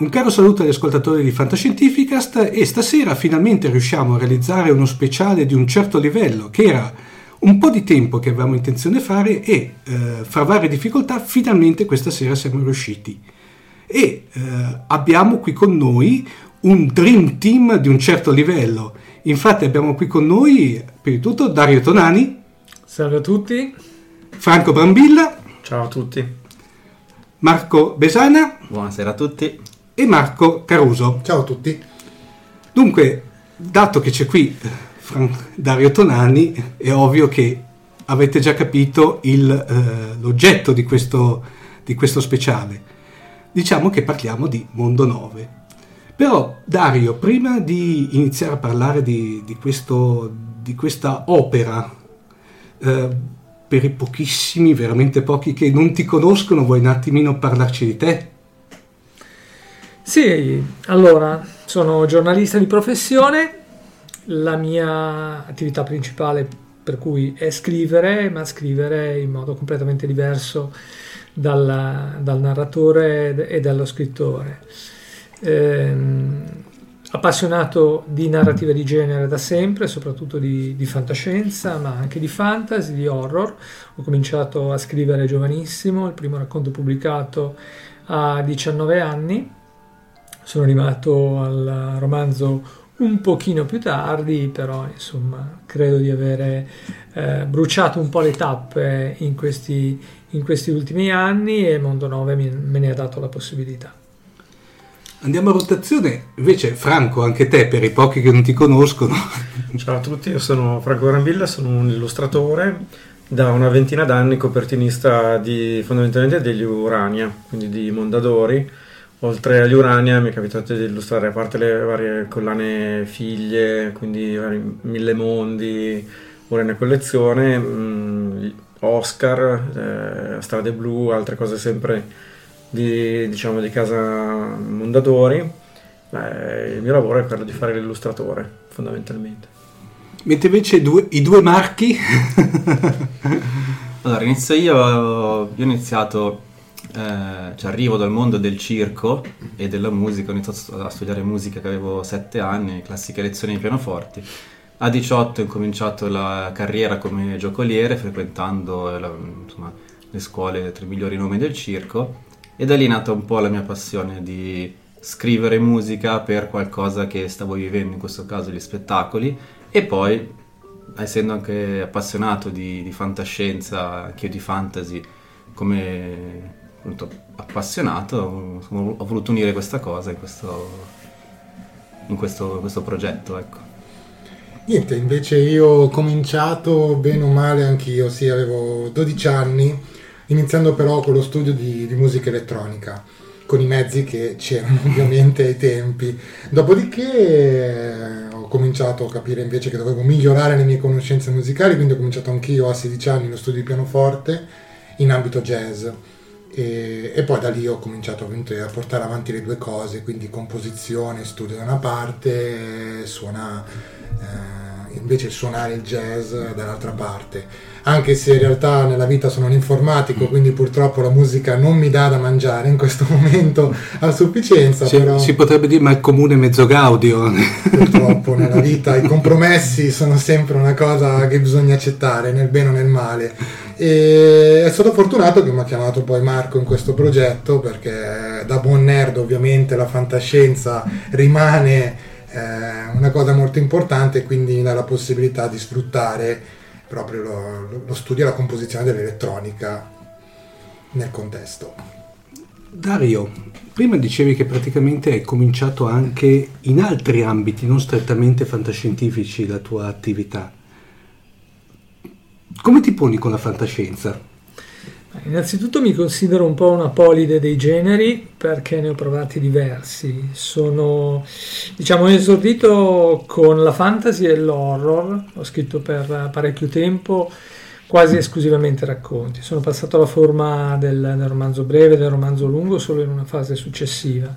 Un caro saluto agli ascoltatori di Fantascientificast e stasera finalmente riusciamo a realizzare uno speciale di un certo livello che era un po' di tempo che avevamo intenzione di fare e eh, fra varie difficoltà finalmente questa sera siamo riusciti. E eh, abbiamo qui con noi un dream team di un certo livello. Infatti abbiamo qui con noi, prima di tutto, Dario Tonani. Salve a tutti. Franco Brambilla. Ciao a tutti. Marco Besana. Buonasera a tutti e Marco Caruso. Ciao a tutti. Dunque, dato che c'è qui Dario Tonani, è ovvio che avete già capito il, eh, l'oggetto di questo, di questo speciale. Diciamo che parliamo di Mondo 9. Però, Dario, prima di iniziare a parlare di, di, questo, di questa opera, eh, per i pochissimi, veramente pochi che non ti conoscono, vuoi un attimino parlarci di te? Sì, allora, sono giornalista di professione, la mia attività principale per cui è scrivere, ma scrivere in modo completamente diverso dal, dal narratore e dallo scrittore. Eh, appassionato di narrativa di genere da sempre, soprattutto di, di, fantascienza, ma anche di fantasy, di horror. Ho cominciato a scrivere giovanissimo, il primo racconto pubblicato a 19 anni sono arrivato al romanzo un pochino più tardi, però insomma credo di avere eh, bruciato un po' le tappe in questi, in questi ultimi anni e Mondo 9 mi, me ne ha dato la possibilità. Andiamo a rotazione, invece Franco, anche te per i pochi che non ti conoscono. Ciao a tutti, io sono Franco Grambilla, sono un illustratore, da una ventina d'anni copertinista di, fondamentalmente degli Urania, quindi di Mondadori Oltre agli Urania mi è capitato di illustrare, a parte le varie collane figlie, quindi vari mille mondi, Urania collezione, mh, mm, Oscar, eh, Strade Blu, altre cose sempre di, diciamo, di casa Mondadori. Beh, il mio lavoro è quello di fare l'illustratore, fondamentalmente. Mentre invece i due, i due marchi... allora, inizio io, io ho iniziato eh, cioè arrivo dal mondo del circo e della musica, ho iniziato a studiare musica che avevo 7 anni, classiche lezioni di pianoforti. A 18 ho incominciato la carriera come giocoliere, frequentando la, insomma, le scuole tra i migliori nomi del circo e da lì è nata un po' la mia passione di scrivere musica per qualcosa che stavo vivendo, in questo caso gli spettacoli, e poi, essendo anche appassionato di, di fantascienza, anche io di fantasy, come appunto, appassionato, ho voluto unire questa cosa in questo, in questo, questo progetto. Ecco. Niente, invece io ho cominciato bene o male anch'io, sì, avevo 12 anni, iniziando però con lo studio di, di musica elettronica, con i mezzi che c'erano ovviamente ai tempi. Dopodiché eh, ho cominciato a capire invece che dovevo migliorare le mie conoscenze musicali, quindi ho cominciato anch'io a 16 anni lo studio di pianoforte in ambito jazz. E, e, poi da lì ho cominciato a portare avanti le due cose, quindi composizione, studio da una parte, suona eh, invece suonare il jazz dall'altra parte. Anche se in realtà nella vita sono un informatico, quindi purtroppo la musica non mi dà da mangiare in questo momento a sufficienza. Si, però... si potrebbe dire ma il comune mezzo gaudio. Purtroppo nella vita i compromessi sono sempre una cosa che bisogna accettare nel bene o nel male. E è stato fortunato che mi ha chiamato poi Marco in questo progetto perché da buon nerd ovviamente la fantascienza rimane eh, una cosa molto importante quindi mi dà la possibilità di sfruttare proprio lo, lo studio e la composizione dell'elettronica nel contesto. Dario, prima dicevi che praticamente hai cominciato anche in altri ambiti, non strettamente fantascientifici, la tua attività. Come ti poni con la fantascienza? Innanzitutto mi considero un po' una polide dei generi perché ne ho provati diversi. Sono, diciamo, esordito con la fantasy e l'horror, ho scritto per parecchio tempo quasi esclusivamente racconti. Sono passato alla forma del, del romanzo breve, del romanzo lungo solo in una fase successiva.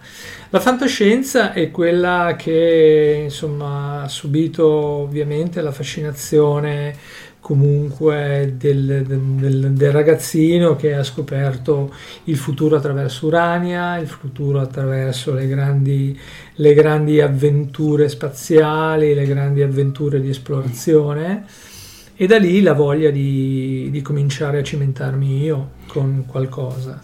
La fantascienza è quella che insomma ha subito ovviamente la fascinazione comunque del, del, del, ragazzino che ha scoperto il futuro attraverso Urania, il futuro attraverso le grandi, le grandi avventure spaziali, le grandi avventure di esplorazione e da lì la voglia di, di cominciare a cimentarmi io con qualcosa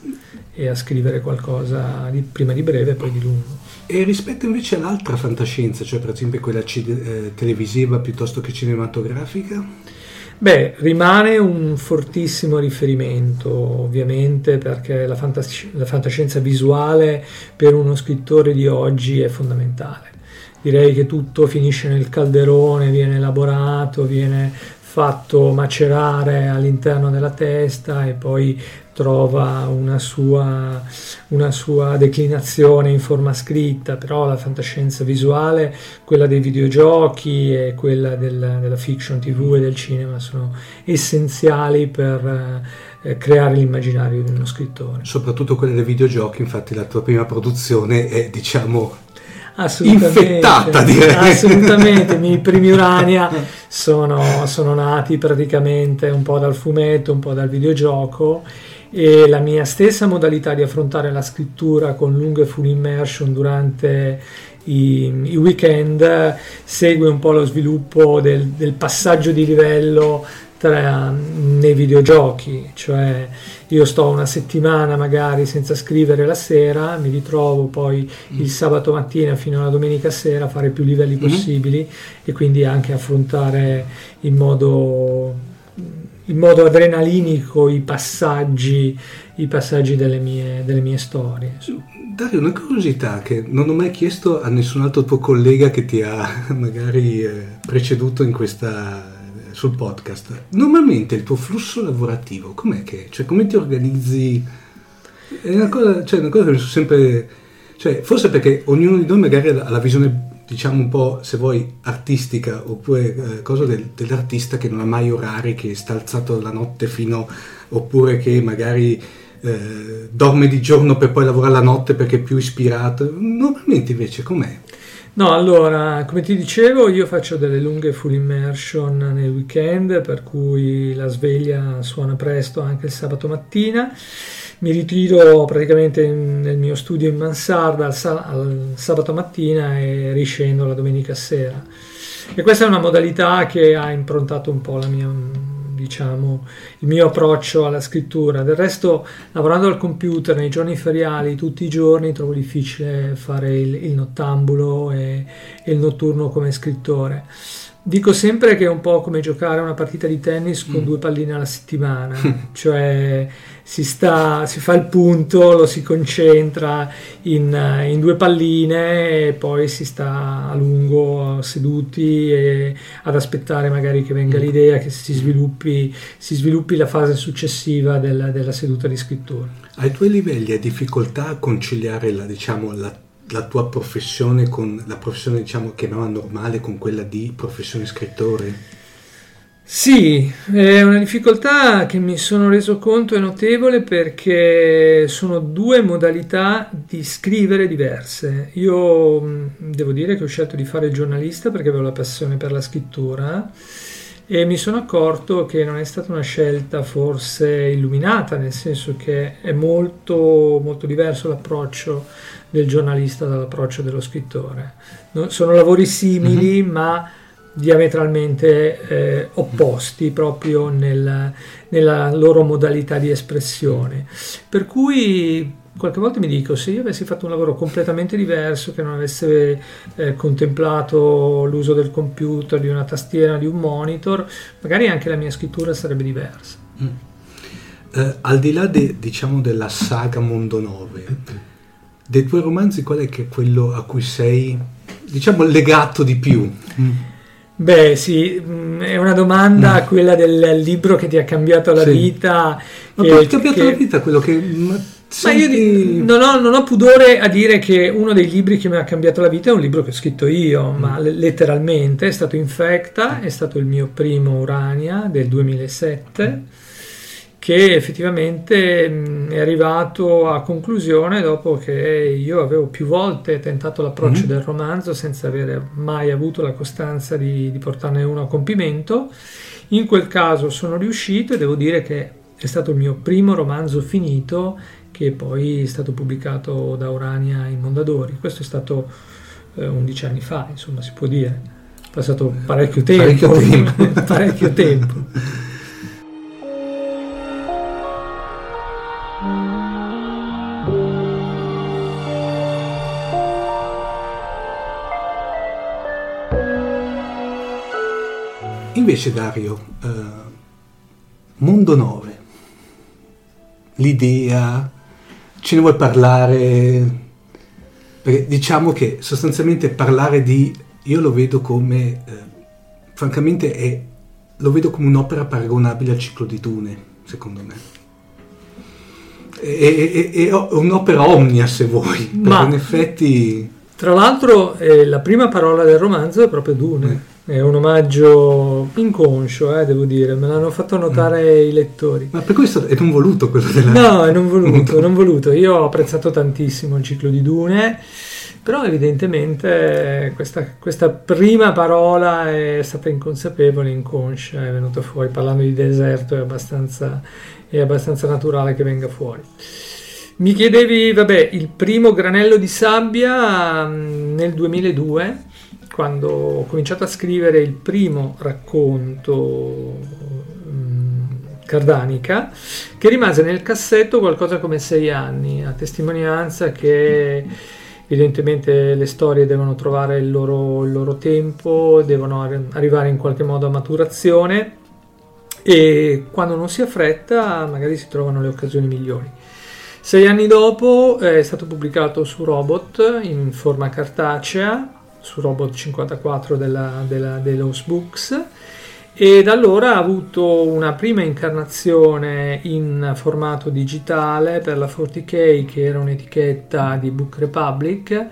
e a scrivere qualcosa di, prima di breve e poi di lungo. E rispetto invece all'altra fantascienza, cioè per esempio quella c- eh, televisiva piuttosto che cinematografica? Beh, rimane un fortissimo riferimento, ovviamente, perché la, fantas- la, fantascienza visuale per uno scrittore di oggi è fondamentale. Direi che tutto finisce nel calderone, viene elaborato, viene fatto macerare all'interno della testa e poi trova una sua, una sua, declinazione in forma scritta, però la fantascienza visuale, quella dei videogiochi e quella del, della fiction tv e del cinema sono essenziali per eh, creare l'immaginario di uno scrittore. Soprattutto quella dei videogiochi, infatti la tua prima produzione è diciamo infettata direi. Assolutamente, i primi Urania sono, sono nati praticamente un po' dal fumetto, un po' dal videogioco e la mia stessa modalità di affrontare la scrittura con lunghe full immersion durante i, i weekend segue un po' lo sviluppo del, del passaggio di livello tra, nei videogiochi, cioè io sto una settimana magari senza scrivere la sera, mi ritrovo poi mm. il sabato mattina fino alla domenica sera a fare più livelli mm-hmm. possibili e quindi anche affrontare in modo in modo adrenalinico i passaggi, i passaggi delle, mie, delle mie storie. Dario, una curiosità che non ho mai chiesto a nessun altro tuo collega che ti ha magari eh, preceduto in questa, sul podcast. Normalmente il tuo flusso lavorativo, com'è che, cioè come ti organizzi? È una cosa, cioè, una cosa che mi sono sempre, cioè, forse perché ognuno di noi magari ha la visione diciamo un po', se vuoi, artistica, oppure eh, cosa del, dell'artista che non ha mai orari, che sta alzato la notte fino, oppure che magari eh, dorme di giorno per poi lavorare la notte perché è più ispirato. Normalmente invece com'è? No, allora, come ti dicevo, io faccio delle lunghe full immersion nel weekend, per cui la sveglia suona presto anche il sabato mattina mi ritiro praticamente nel mio studio in mansarda al, sal- al sabato mattina e riscendo la domenica sera. E questa è una modalità che ha improntato un po' la mia, diciamo, il mio approccio alla scrittura. Del resto, lavorando al computer nei giorni feriali, tutti i giorni, trovo difficile fare il, il nottambulo e, e il notturno come scrittore Dico sempre che è un po' come giocare una partita di tennis con mm. due palline alla settimana, cioè si, sta, si, fa il punto, lo si concentra in, in, due palline e poi si sta a lungo seduti ad aspettare magari che venga mm. l'idea, che si sviluppi, si sviluppi la fase successiva della, della, seduta di scrittura. Ai tuoi livelli hai difficoltà a conciliare la, diciamo, la la tua professione con la professione, diciamo, chiamiamola normale, con quella di professione scrittore? Sì, è una difficoltà che mi sono reso conto è notevole perché sono due modalità di scrivere diverse. Io devo dire che ho scelto di fare giornalista perché avevo la passione per la scrittura e mi sono accorto che non è stata una scelta forse illuminata, nel senso che è molto, molto diverso l'approccio del giornalista dall'approccio dello scrittore. sono lavori simili mm-hmm. ma diametralmente eh, opposti proprio nel, nella loro modalità di espressione. Per cui qualche volta mi dico se io avessi fatto un lavoro completamente diverso che non avesse eh, contemplato l'uso del computer, di una tastiera, di un monitor, magari anche la mia scrittura sarebbe diversa. Mm. Eh, al di là de, diciamo, della saga Mondo 9, dei tuoi romanzi qual è che è quello a cui sei diciamo legato di più? Mm. Beh, sì, mm, è una domanda mm. quella del libro che ti ha cambiato la sì. vita. Ma che, ti ha cambiato che... la vita quello che ma io non ho, non ho, pudore a dire che uno dei libri che mi ha cambiato la vita è un libro che ho scritto io, mm. ma letteralmente è stato Infecta, è stato il mio primo Urania del 2007, mm. Che effettivamente è arrivato a conclusione dopo che io avevo più volte tentato l'approccio mm. del romanzo senza avere mai avuto la costanza di, di portarne uno a compimento. In quel caso sono riuscito e devo dire che è stato il mio primo romanzo finito che poi è stato pubblicato da Urania in Mondadori. Questo è stato eh, 11 anni fa, insomma, si può dire. È passato parecchio tempo. Parecchio tempo. parecchio tempo. Invece Dario, eh, Mondo 9, l'idea, ce ne vuoi parlare? Perché diciamo che sostanzialmente parlare di, io lo vedo come, eh, francamente è, lo vedo come un'opera paragonabile al ciclo di Dune, secondo me. È, è, è un'opera omnia se vuoi, Ma in effetti... Tra l'altro eh, la prima parola del romanzo è proprio Dune. Eh è un omaggio inconscio, eh, devo dire, me l'hanno fatto notare mm. i lettori. Ma per questo è non voluto quello della... No, è non voluto, non voluto. Io ho apprezzato tantissimo il ciclo di Dune, però evidentemente questa, questa prima parola è stata inconsapevole, inconscia, è venuta fuori. Parlando di deserto è abbastanza, è abbastanza naturale che venga fuori. Mi chiedevi, vabbè, il primo granello di sabbia mm, nel 2002 quando ho cominciato a scrivere il primo racconto um, Cardanica, che rimase nel cassetto qualcosa come sei anni, a testimonianza che evidentemente le storie devono trovare il loro, il loro tempo, devono arrivare in qualche modo a maturazione e quando non si ha fretta magari si trovano le occasioni migliori. Sei anni dopo è stato pubblicato su Robot in forma cartacea su Robot 54 della, della, dell'House Books e da allora ha avuto una prima incarnazione in formato digitale per la 40K che era un'etichetta di Book Republic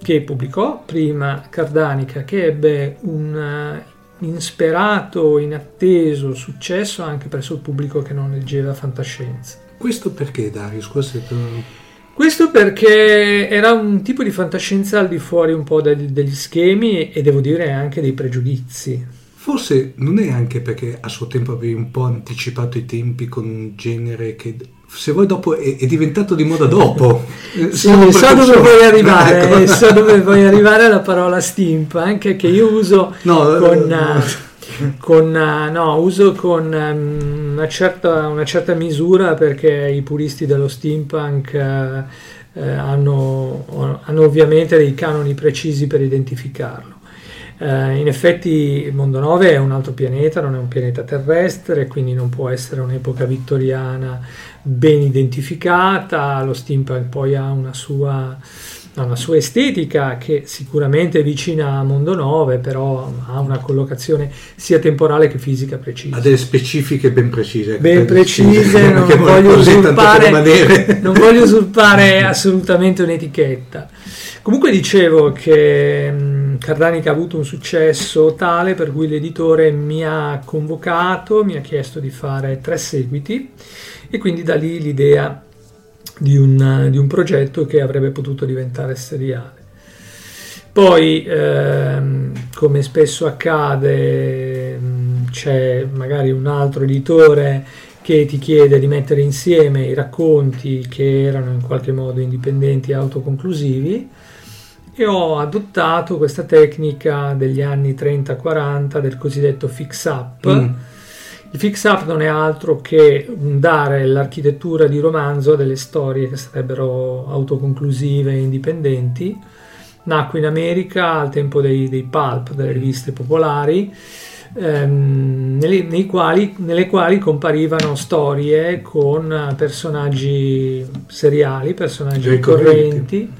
che pubblicò prima Cardanica che ebbe un eh, insperato, inatteso successo anche presso il pubblico che non leggeva fantascienza. Questo perché Dario? Scusa se tu... Questo perché era un tipo di fantascienza al di fuori un po' degli, degli schemi e devo dire anche dei pregiudizi. Forse non è anche perché a suo tempo avevi un po' anticipato i tempi con un genere che se vuoi dopo è, è diventato di moda dopo. sì, so dove vuoi arrivare, ecco. so dove vuoi arrivare alla parola steampunk che io uso no, con... No. Uh, con, uh, no, uso con um, una, certa, una, certa, misura perché i puristi dello steampunk uh, uh, hanno, hanno, ovviamente dei canoni precisi per identificarlo. Eh, in effetti Mondo 9 è un altro pianeta, non è un pianeta terrestre, quindi non può essere un'epoca vittoriana ben identificata, lo steampunk poi ha una sua una sua estetica che sicuramente è vicina a Mondo 9, però ha una collocazione sia temporale che fisica precisa. Ha delle specifiche ben precise. Ben precise, non voglio, usurpare, non voglio usurpare assolutamente un'etichetta. Comunque dicevo che Cardanica ha avuto un successo tale per cui l'editore mi ha convocato, mi ha chiesto di fare tre seguiti e quindi da lì l'idea di un, di un progetto che avrebbe potuto diventare seriale. Poi, ehm, come spesso accade, c'è magari un altro editore che ti chiede di mettere insieme i racconti che erano in qualche modo indipendenti e autoconclusivi e ho adottato questa tecnica degli anni 30-40 del cosiddetto fix up. Mm il fix up non è altro che dare l'architettura di romanzo a delle storie che sarebbero autoconclusive e indipendenti. Nacque in America al tempo dei, dei pulp, delle riviste popolari, ehm, nelle, quali, nelle quali comparivano storie con personaggi seriali, personaggi ricorrenti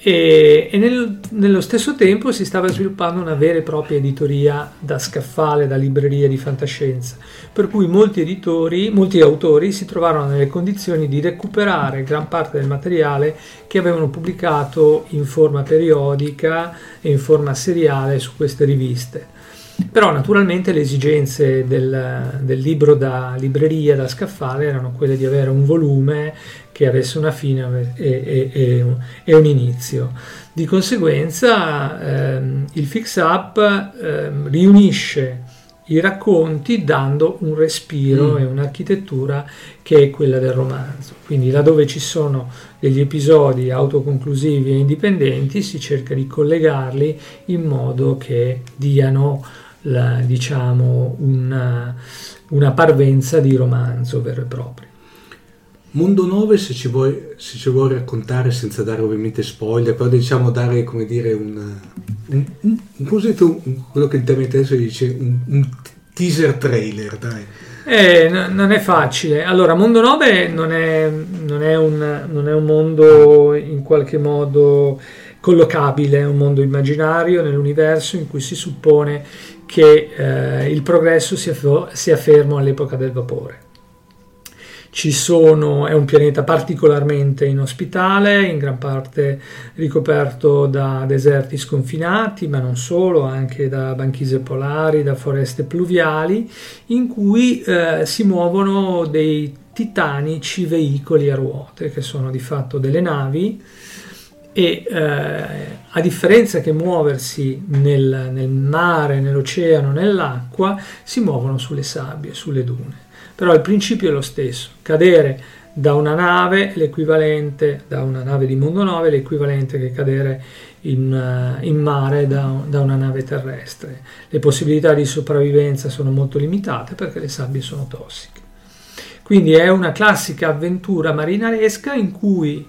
e, e nel, nello stesso tempo si stava sviluppando una vera e propria editoria da scaffale, da libreria di fantascienza, per cui molti editori, molti autori si trovarono nelle condizioni di recuperare gran parte del materiale che avevano pubblicato in forma periodica e in forma seriale su queste riviste. Però naturalmente le esigenze del, del, libro da libreria, da scaffale, erano quelle di avere un volume che avesse una fine e, e, e un inizio. Di conseguenza ehm, il fix up ehm, riunisce i racconti dando un respiro mm. e un'architettura che è quella del romanzo. Quindi laddove ci sono degli episodi autoconclusivi e indipendenti si cerca di collegarli in modo che diano la, diciamo, una, una parvenza di romanzo vero e proprio. Mondo 9 se ci, vuoi, se ci vuoi raccontare senza dare ovviamente spoiler, però diciamo dare come dire un, un, un, un quello che il termine adesso dice un, teaser trailer, dai. Eh, n- non è facile. Allora, Mondo 9 non è, non, è un, non è un mondo in qualche modo collocabile, è un mondo immaginario nell'universo in cui si suppone che eh, il progresso sia, fermo all'epoca del vapore. Sono, è un pianeta particolarmente inospitale, in gran parte ricoperto da deserti sconfinati, ma non solo, anche da banchise polari, da foreste pluviali, in cui eh, si muovono dei titanici veicoli a ruote, che sono di fatto delle navi, e eh, a differenza che muoversi nel, nel, mare, nell'oceano, nell'acqua, si muovono sulle sabbie, sulle dune. Però il principio è lo stesso, cadere da una nave, l'equivalente, da una nave di mondo 9, l'equivalente che cadere in, uh, in mare da, da, una nave terrestre. Le possibilità di sopravvivenza sono molto limitate perché le sabbie sono tossiche. Quindi è una classica avventura marinaresca in cui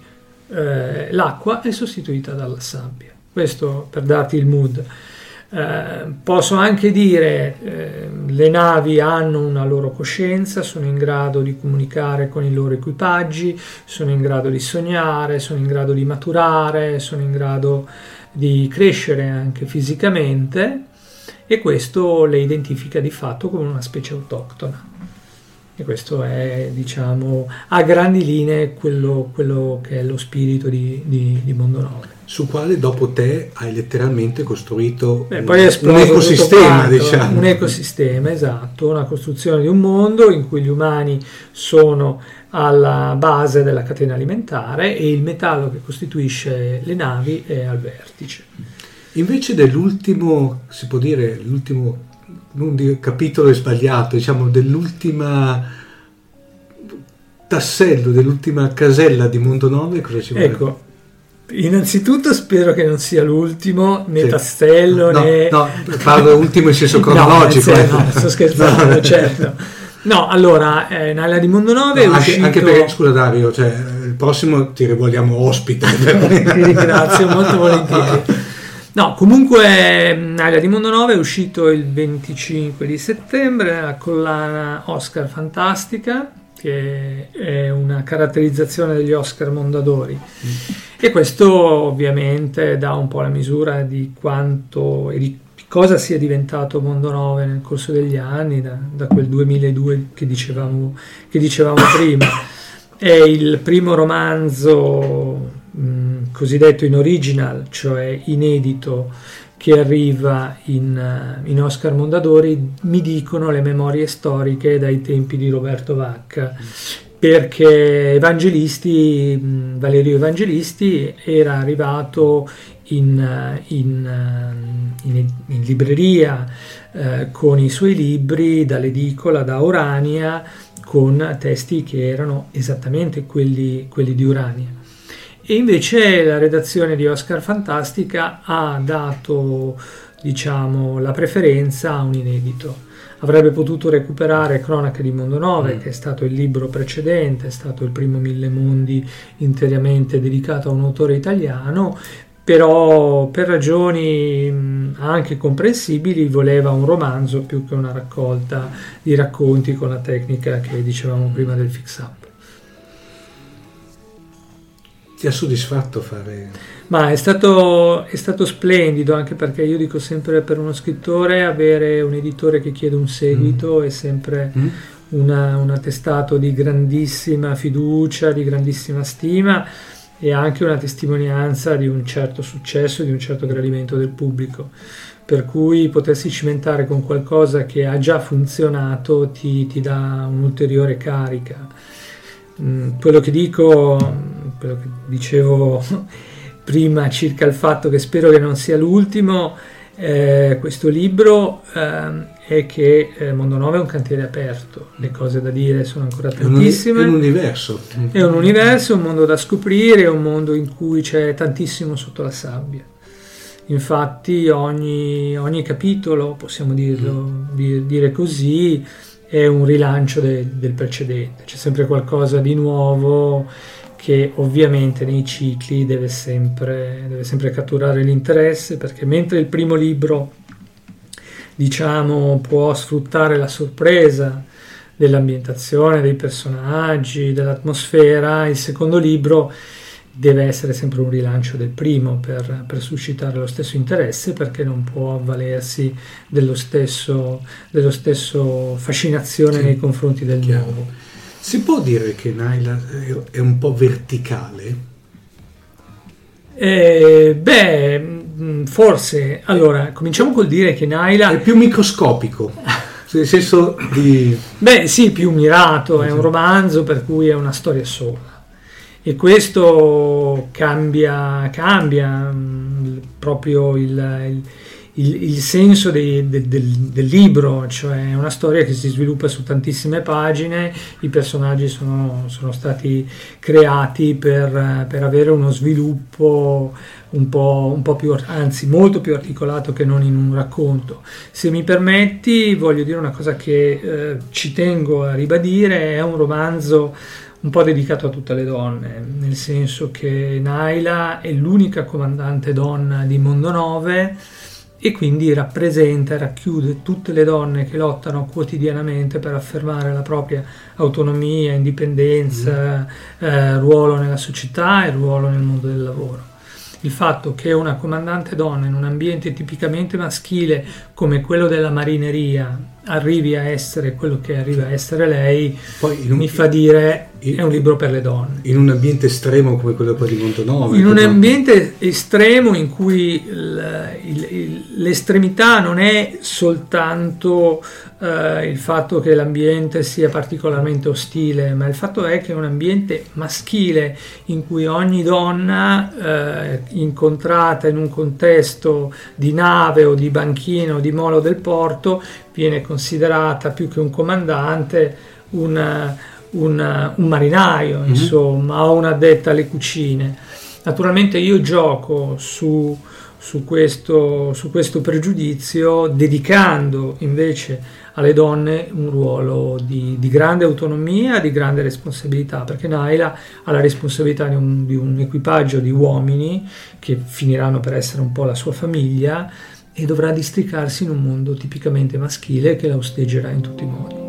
eh, l'acqua è sostituita dalla sabbia. Questo per darti il mood. Eh, posso anche dire eh, le navi hanno una loro coscienza, sono in grado di comunicare con i loro equipaggi, sono in grado di sognare, sono in grado di maturare, sono in grado di crescere anche fisicamente e questo le identifica di fatto come una specie autoctona. E questo è, diciamo, a grandi linee quello, quello che è lo spirito di, di, di Mondo 9 su quale dopo te hai letteralmente costruito Beh, un, un, ecosistema, diciamo. Un ecosistema, esatto, una costruzione di un mondo in cui gli umani sono alla base della catena alimentare e il metallo che costituisce le navi è al vertice. Invece dell'ultimo, si può dire, l'ultimo non di capitolo è sbagliato, diciamo dell'ultima tassello, dell'ultima casella di Mondo 9, cosa ci vuole? Ecco, innanzitutto spero che non sia l'ultimo, né sì. tassello, no, né... No, parlo ultimo in senso cronologico. no, no, sto scherzando, no. certo. No, allora, eh, Nella di Mondo 9 no, anche, anche, perché, scusa Dario, cioè, il prossimo ti rivolgiamo ospite. Ti ringrazio molto volentieri. No, comunque Naila di Mondo 9 è uscito il 25 di settembre nella collana Oscar Fantastica, che è una caratterizzazione degli Oscar Mondadori. Mm. E questo ovviamente dà un po' la misura di quanto e di cosa sia diventato Mondo 9 nel corso degli anni, da, da quel 2002 che dicevamo, che dicevamo prima. È il primo romanzo cosiddetto in original, cioè inedito, che arriva in, in, Oscar Mondadori, mi dicono le memorie storiche dai tempi di Roberto Vacca, perché Evangelisti, Valerio Evangelisti era arrivato in, in, in, in libreria eh, con i suoi libri dall'edicola da Orania con testi che erano esattamente quelli, quelli di Urania. E invece la redazione di Oscar Fantastica ha dato diciamo, la preferenza a un inedito. Avrebbe potuto recuperare Cronache di Mondo 9, mm. che è stato il libro precedente, è stato il primo Mille Mondi interamente dedicato a un autore italiano, però per ragioni anche comprensibili voleva un romanzo più che una raccolta di racconti con la tecnica che dicevamo prima del fix up. Ti ha soddisfatto fare... Ma è stato, è stato, splendido anche perché io dico sempre per uno scrittore avere un editore che chiede un seguito mm. è sempre mm. una, un attestato di grandissima fiducia, di grandissima stima e anche una testimonianza di un certo successo, di un certo gradimento del pubblico. Per cui potersi cimentare con qualcosa che ha già funzionato ti, ti dà un'ulteriore carica. Mm, quello che dico quello che dicevo prima circa il fatto che spero che non sia l'ultimo, eh, questo libro eh, è che eh, Mondo 9 è un cantiere aperto, le cose da dire sono ancora tantissime. È un, universo. È un universo, un mondo da scoprire, un mondo in cui c'è tantissimo sotto la sabbia. Infatti ogni, ogni capitolo, possiamo dirlo, dire così, è un rilancio de, del precedente, c'è sempre qualcosa di nuovo che ovviamente nei cicli deve sempre, deve sempre catturare l'interesse perché mentre il primo libro diciamo può sfruttare la sorpresa dell'ambientazione, dei personaggi, dell'atmosfera, il secondo libro deve essere sempre un rilancio del primo per, per suscitare lo stesso interesse perché non può avvalersi dello stesso, dello stesso fascinazione sì, nei confronti del chiaro. nuovo. Si può dire che Naila è un po' verticale? Eh, beh, mm, forse. Allora, cominciamo col dire che Naila... È più microscopico. nel senso di... Beh, sì, più mirato, è un romanzo per cui è una storia sola. E questo cambia, cambia mm, proprio il, il il, il senso dei, de, del, del, libro, cioè è una storia che si sviluppa su tantissime pagine, i personaggi sono, sono stati creati per, per, avere uno sviluppo un po', un po' più, anzi molto più articolato che non in un racconto. Se mi permetti voglio dire una cosa che eh, ci tengo a ribadire, è un romanzo un po' dedicato a tutte le donne, nel senso che Naila è l'unica comandante donna di Mondo 9 e quindi rappresenta e racchiude tutte le donne che lottano quotidianamente per affermare la propria autonomia, indipendenza, mm. eh, ruolo nella società e ruolo nel mondo del lavoro. Il fatto che una comandante donna in un ambiente tipicamente maschile come quello della marineria arrivi a essere quello che arriva a essere lei, Poi un, mi fa dire è un libro per le donne. In un ambiente estremo come quello di Montonove. In un ambiente estremo in cui l'estremità non è soltanto eh, il fatto che l'ambiente sia particolarmente ostile, ma il fatto è che è un ambiente maschile in cui ogni donna eh, incontrata in un contesto di nave o di banchino o di molo del porto viene considerata più che un comandante un un, un marinaio, mm-hmm. insomma, o un'addetta alle cucine. Naturalmente io gioco su, su, questo, su questo pregiudizio dedicando invece alle donne un ruolo di, di grande autonomia, di grande responsabilità, perché Naila ha la responsabilità di un, di un equipaggio di uomini che finiranno per essere un po' la sua famiglia e dovrà districarsi in un mondo tipicamente maschile che la osteggerà in tutti i modi.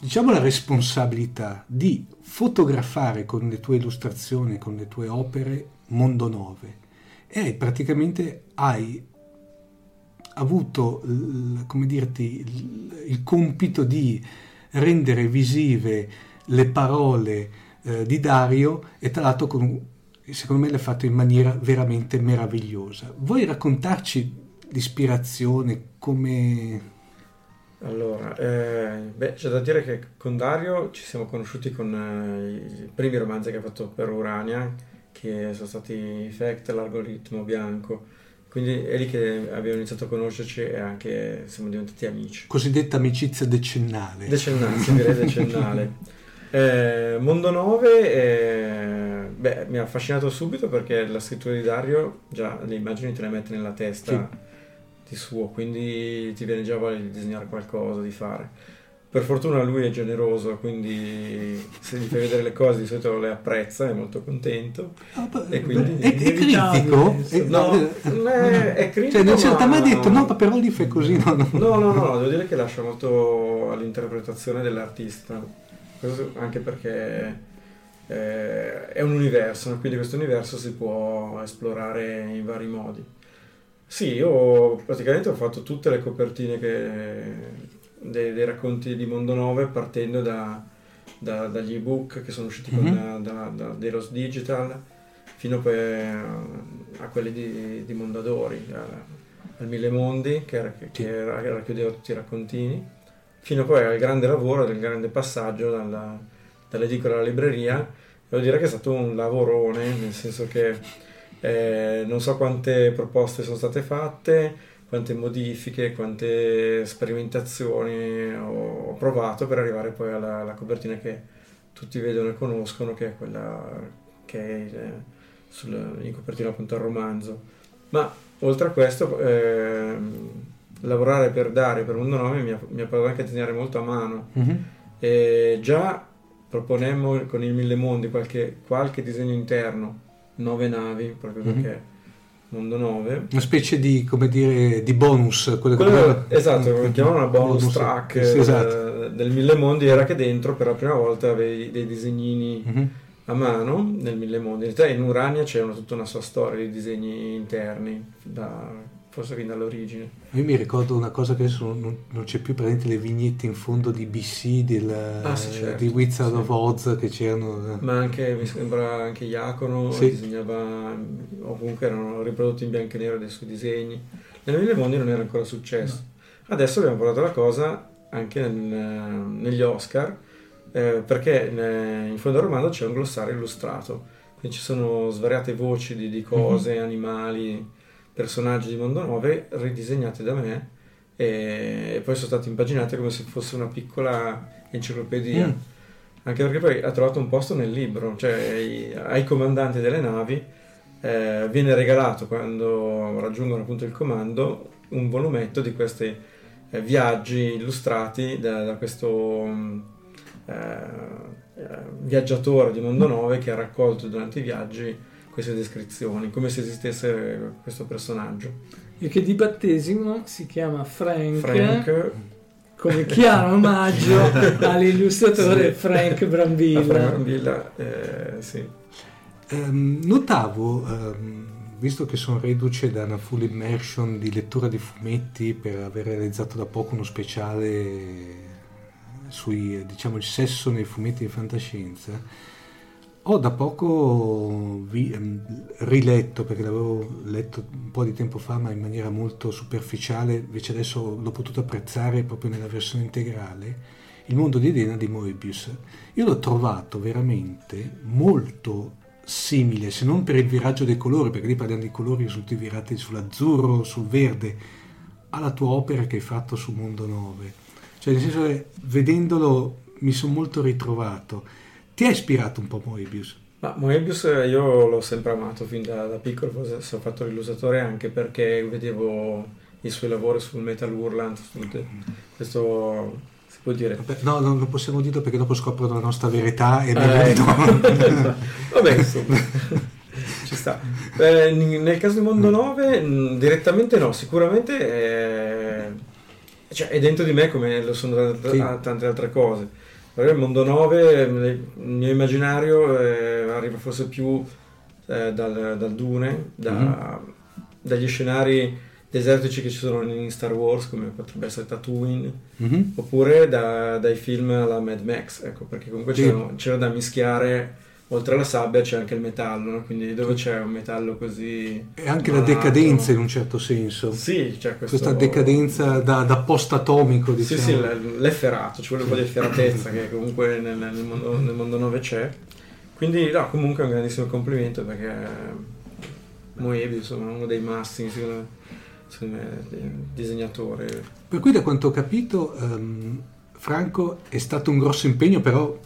diciamo la responsabilità di fotografare con le tue illustrazioni, con le tue opere Mondo 9 e praticamente hai avuto come dirti, il compito di rendere visive le parole eh, di Dario e tra l'altro con, secondo me l'hai fatto in maniera veramente meravigliosa. Vuoi raccontarci l'ispirazione, come allora, eh, beh, c'è da dire che con Dario ci siamo conosciuti con eh, i primi romanzi che ha fatto per Urania, che sono stati Fact, l'algoritmo bianco. Quindi è lì che abbiamo iniziato a conoscerci e anche siamo diventati amici. Cosiddetta amicizia decennale. Decennale, si direi decennale. Eh, Mondo 9 eh, beh, mi ha affascinato subito perché la scrittura di Dario già le immagini te le mette nella testa. Sì di suo, quindi ti viene già voglia di disegnare qualcosa, di fare. Per fortuna lui è generoso, quindi se gli fai vedere le cose di solito le apprezza, è molto contento. Ah, e quindi è, è critico? È, no, è, è critico. Cioè, nel senso, ma... ha detto no, però lì fai così. No no. no, no, no, devo dire che lascia molto all'interpretazione dell'artista. Questo anche perché eh, è un universo, quindi questo universo si può esplorare in vari modi. Sì, io praticamente ho fatto tutte le copertine che, dei, dei, racconti di Mondo 9 partendo da, da, dagli ebook che sono usciti mm-hmm. con, da, da, Delos Digital fino a, quelli di, di Mondadori, a, al Mille Mondi che, era, che era, racchiudeva tutti i raccontini, fino poi al grande lavoro, del grande passaggio dalla, dall'edicola alla libreria. Devo dire che è stato un lavorone, nel senso che eh, non so quante proposte sono state fatte, quante modifiche, quante sperimentazioni ho provato per arrivare poi alla, alla copertina che tutti vedono e conoscono, che è quella che è eh, sul, in copertina appunto al romanzo. Ma oltre a questo, eh, lavorare per Dario, per Mondo 9 mi ha, mi ha anche a disegnare molto a mano. Mm-hmm. E già proponemmo con il Mille Mondi qualche, qualche disegno interno nove navi, proprio mm-hmm. perché Mondo 9. Una specie di, come dire, di bonus. Quello, quello esatto, come chiamano una bonus, bonus track sì, esatto. Eh, del Mille Mondi era che dentro per la prima volta avevi dei disegnini mm-hmm. a mano nel Mille Mondi. In realtà in Urania una, tutta una sua storia di disegni interni da forse fin dall'origine. Io mi ricordo una cosa che adesso non, non c'è più presente le vignette in fondo di BC, del, ah, sì, certo. di Wizard sì. of Oz che c'erano. Eh. Ma anche, mi sembra, anche Iacono sì. disegnava, o comunque erano riprodotti in bianco e nero dei suoi disegni. Nelle mille mondi non era ancora successo. No. Adesso abbiamo portato la cosa anche nel- negli Oscar, eh, perché ne- in fondo al romanzo c'è un glossario illustrato, quindi ci sono svariate voci di, di cose, animali, personaggi di Mondo 9 ridisegnati da me e, poi sono stati impaginati come se fosse una piccola enciclopedia. Mm. Anche perché poi ha trovato un posto nel libro, cioè ai, comandanti delle navi eh, viene regalato quando raggiungono appunto il comando un volumetto di questi eh, viaggi illustrati da, da questo mm, eh, eh, viaggiatore di Mondo 9 che ha raccolto durante i viaggi queste descrizione, come se esistesse questo personaggio. e che di battesimo si chiama Frank, Frank, come chiaro omaggio all'illustratore Sì. Frank la Brambilla. Frank Brambilla, eh, sì. Ehm, notavo, ehm, visto che sono reduce da una full immersion di lettura di fumetti per aver realizzato da poco uno speciale sui, diciamo, il sesso nei fumetti di fantascienza, ho da poco vi- ehm, riletto, perché l'avevo letto un po' di tempo fa, ma in maniera molto superficiale, invece adesso l'ho potuto apprezzare proprio nella versione integrale, Il mondo di Elena di Moebius. Io l'ho trovato veramente molto simile, se non per il viraggio dei colori, perché lì parliamo di colori tutti virati sull'azzurro, sul verde, alla tua opera che hai fatto su Mondo 9. Cioè, nel senso che vedendolo mi sono molto ritrovato. Ti ha ispirato un po' Moebius? Ma Moebius eh, io l'ho sempre amato fin da, da piccolo, forse ho fatto l'illustratore anche perché vedevo i suoi lavori sul Metal Hurlant, sul- questo si può dire. Vabbè, no, no, non possiamo dirlo perché dopo scoprono la nostra verità e Eh, no. Vabbè, insomma, ci sta. Eh, nel caso di Mondo 9, mh, direttamente no, sicuramente è, cioè, è dentro di me come lo sono t- Sì. tante altre cose. Però il Mondo 9, il mio immaginario eh, arriva forse più eh, dal, dal Dune, da- dagli scenari desertici che ci sono in Star Wars, come potrebbe essere Tatooine, Mhm. oppure da- dai film alla Mad Max, ecco, perché comunque Sì. c'era, c'era da mischiare, oltre alla sabbia c'è anche il metallo, no? quindi dove c'è un metallo così... E anche la malato- decadenza in un certo senso. Sì, c'è questo... Questa decadenza da, da post-atomico, Sì, diciamo. sì, l- l'efferato, ci vuole un po' di efferatezza che comunque nel, nel mondo, nel mondo 9 c'è. Quindi no, comunque è un grandissimo complimento perché Moebius insomma, uno dei massimi, secondo me, secondo me, di- disegnatore. Per cui da quanto ho capito, ehm, Franco è stato un grosso impegno, però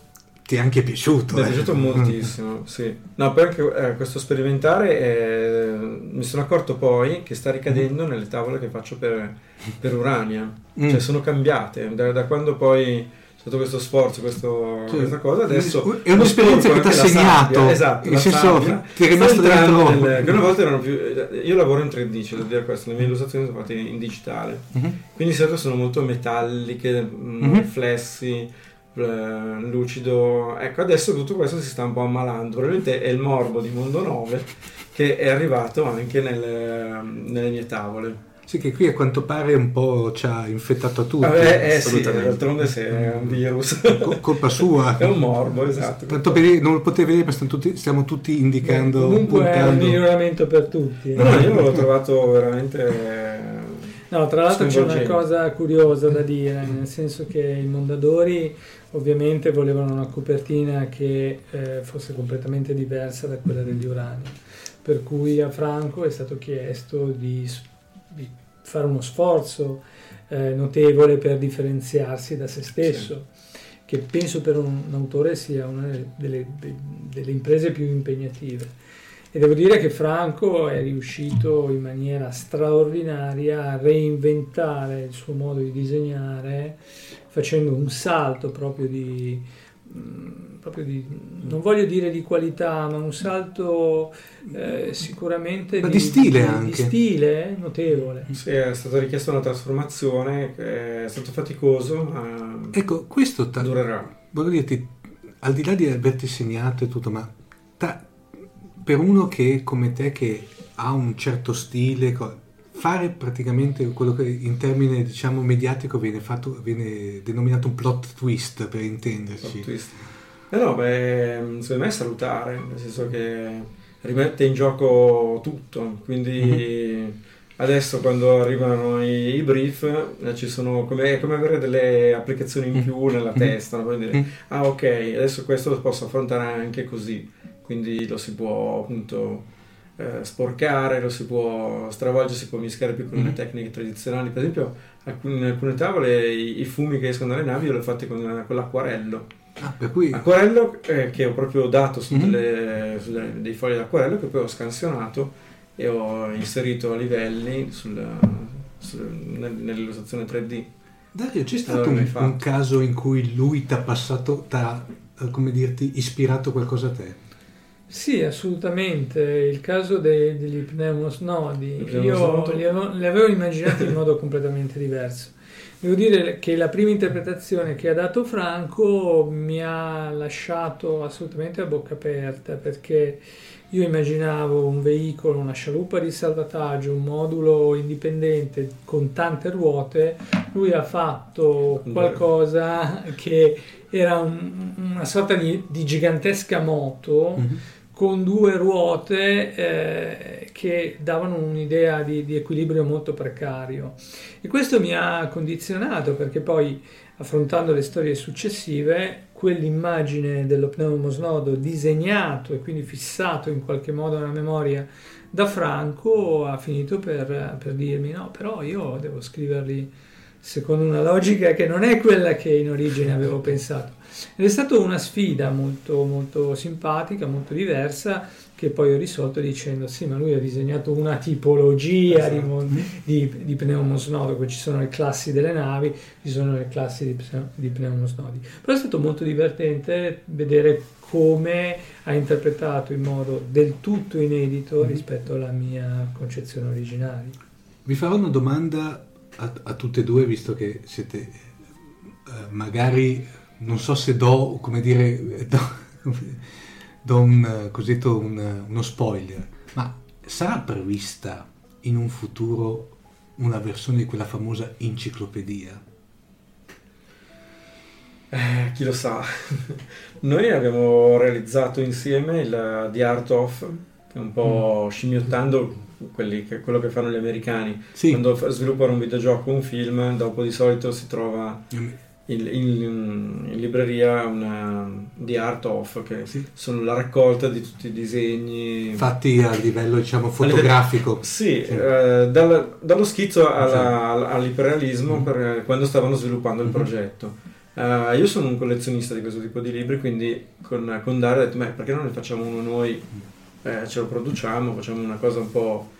ti è anche piaciuto. Mi è eh. piaciuto moltissimo, sì. No, poi anche eh, questo sperimentare eh, mi sono accorto poi che sta ricadendo nelle tavole che faccio per, per Urania. Mm. Cioè sono cambiate, da, da quando poi c'è stato questo sforzo, questo- Cioè, questa cosa, adesso... è un'esperienza che ti ha segnato, sabbia, esatto, senso, sabbia. ti è rimasto dentro- nel- che una volta erano più... Io lavoro in 3D, c'è da dire questo, le mie illustrazioni sono fatte in digitale. Mhm. Quindi di solito sono molto metalliche, mh, Mhm. riflessi, eh, lucido. Ecco, adesso tutto questo si sta un po' ammalando. Probabilmente è il morbo di Mondo 9 che è arrivato anche nelle, nelle mie tavole. Sì, che qui a quanto pare un po' ci ha infettato a tutti. Vabbè, eh sì, assolutamente. d'altronde se è un virus. Co- colpa sua. è un morbo, esatto. Tanto per dire, non lo potete vedere, ma stiamo tutti, stiamo tutti indicando. Comunque è un puntando. miglioramento per tutti. No, no, io l'ho trovato veramente... No, tra l'altro c'è una cosa curiosa da dire, nel senso che i Mondadori ovviamente volevano una copertina che eh, fosse completamente diversa da quella degli Urani, per cui a Franco è stato chiesto di, di fare uno sforzo eh, notevole per differenziarsi da se stesso, che penso per un, un autore sia una delle, delle- delle imprese più impegnative. E devo dire che Franco è riuscito in maniera straordinaria a reinventare il suo modo di disegnare facendo un salto proprio di, mm, proprio di non voglio dire di qualità, ma un salto eh, sicuramente Ma di stile anche. di stile notevole. Sì, è stata richiesta una trasformazione, è stato faticoso, ma Ecco, questo ta- durerà. voglio dirti, al di là di averti segnato e tutto, ma ta- per uno che come te che ha un certo stile, fare praticamente quello che in termine diciamo mediatico viene, fatto, viene denominato un plot twist per intenderci. Plot twist. Eh no, beh, secondo me è salutare, nel senso che rimette in gioco tutto, quindi Adesso quando arrivano i, i brief eh, ci sono come, è come avere delle applicazioni in più nella testa, no? Dire ah ok, adesso questo lo posso affrontare anche così, quindi lo si può appunto eh, sporcare, lo si può stravolgere, si può mischiare più con le tecniche tradizionali, per esempio alcune- in alcune tavole i, i fumi che escono dalle navi io li ho fatti con, con l'acquarello. Ah, cui Acquarello eh, che ho proprio dato su, Mhm. delle- su delle- dei fogli d'acquarello che poi ho scansionato e ho inserito a livelli sul- sul- nel- nell'illustrazione 3D. Dario, c'è stato Allora, un, un caso in cui lui ti ha passato, ti ha, eh, come dirti, ispirato qualcosa a te? Sì, assolutamente. Il caso dei- degli pneumosnodi, io li avevo, li avevo immaginati in modo completamente diverso. Devo dire che la prima interpretazione che ha dato Franco mi ha lasciato assolutamente a bocca aperta perché io immaginavo un veicolo, una scialuppa di salvataggio, un modulo indipendente con tante ruote, lui ha fatto qualcosa che era un- una sorta di, di gigantesca moto con due ruote eh, che davano un'idea di, di equilibrio molto precario. E questo mi ha condizionato perché poi, affrontando le storie successive, quell'immagine dello pneumosnodo disegnato e quindi fissato in qualche modo nella memoria da Franco ha finito per, per dirmi no, però io devo scriverli secondo una logica che non è quella che in origine avevo pensato. Ed è stata una sfida molto, molto simpatica, molto diversa, che poi ho risolto dicendo sì, ma lui ha disegnato una tipologia di, mon- di, di pneumosnodo, qui ci sono le classi delle navi, ci sono le classi di, di pneumosnodi. Però è stato molto divertente vedere come ha interpretato in modo del tutto inedito rispetto alla mia concezione originaria. Vi farò una domanda a, a tutte e due, visto che siete eh, magari, non so se do, come dire, do, do un cosiddetto un- uno spoiler, ma sarà prevista in un futuro una versione di quella famosa enciclopedia? Eh, chi lo sa. Noi abbiamo realizzato insieme il The Art of, che è un po' scimmiottando quelli che- quello che fanno gli americani. Sì. Quando sviluppano un videogioco o un film, dopo di solito si trova in, in- in libreria una The Art of, che Sì. sono la raccolta di tutti i disegni. Fatti a livello, diciamo, fotografico. Sì, Sì. eh, dal- dallo schizzo alla- all'iperrealismo Mhm. per- quando stavano sviluppando il Mhm. progetto. Eh, io sono un collezionista di questo tipo di libri, quindi con, con Dario ho detto, "Beh, perché non ne facciamo uno noi, Eh, ce lo produciamo, facciamo una cosa un po'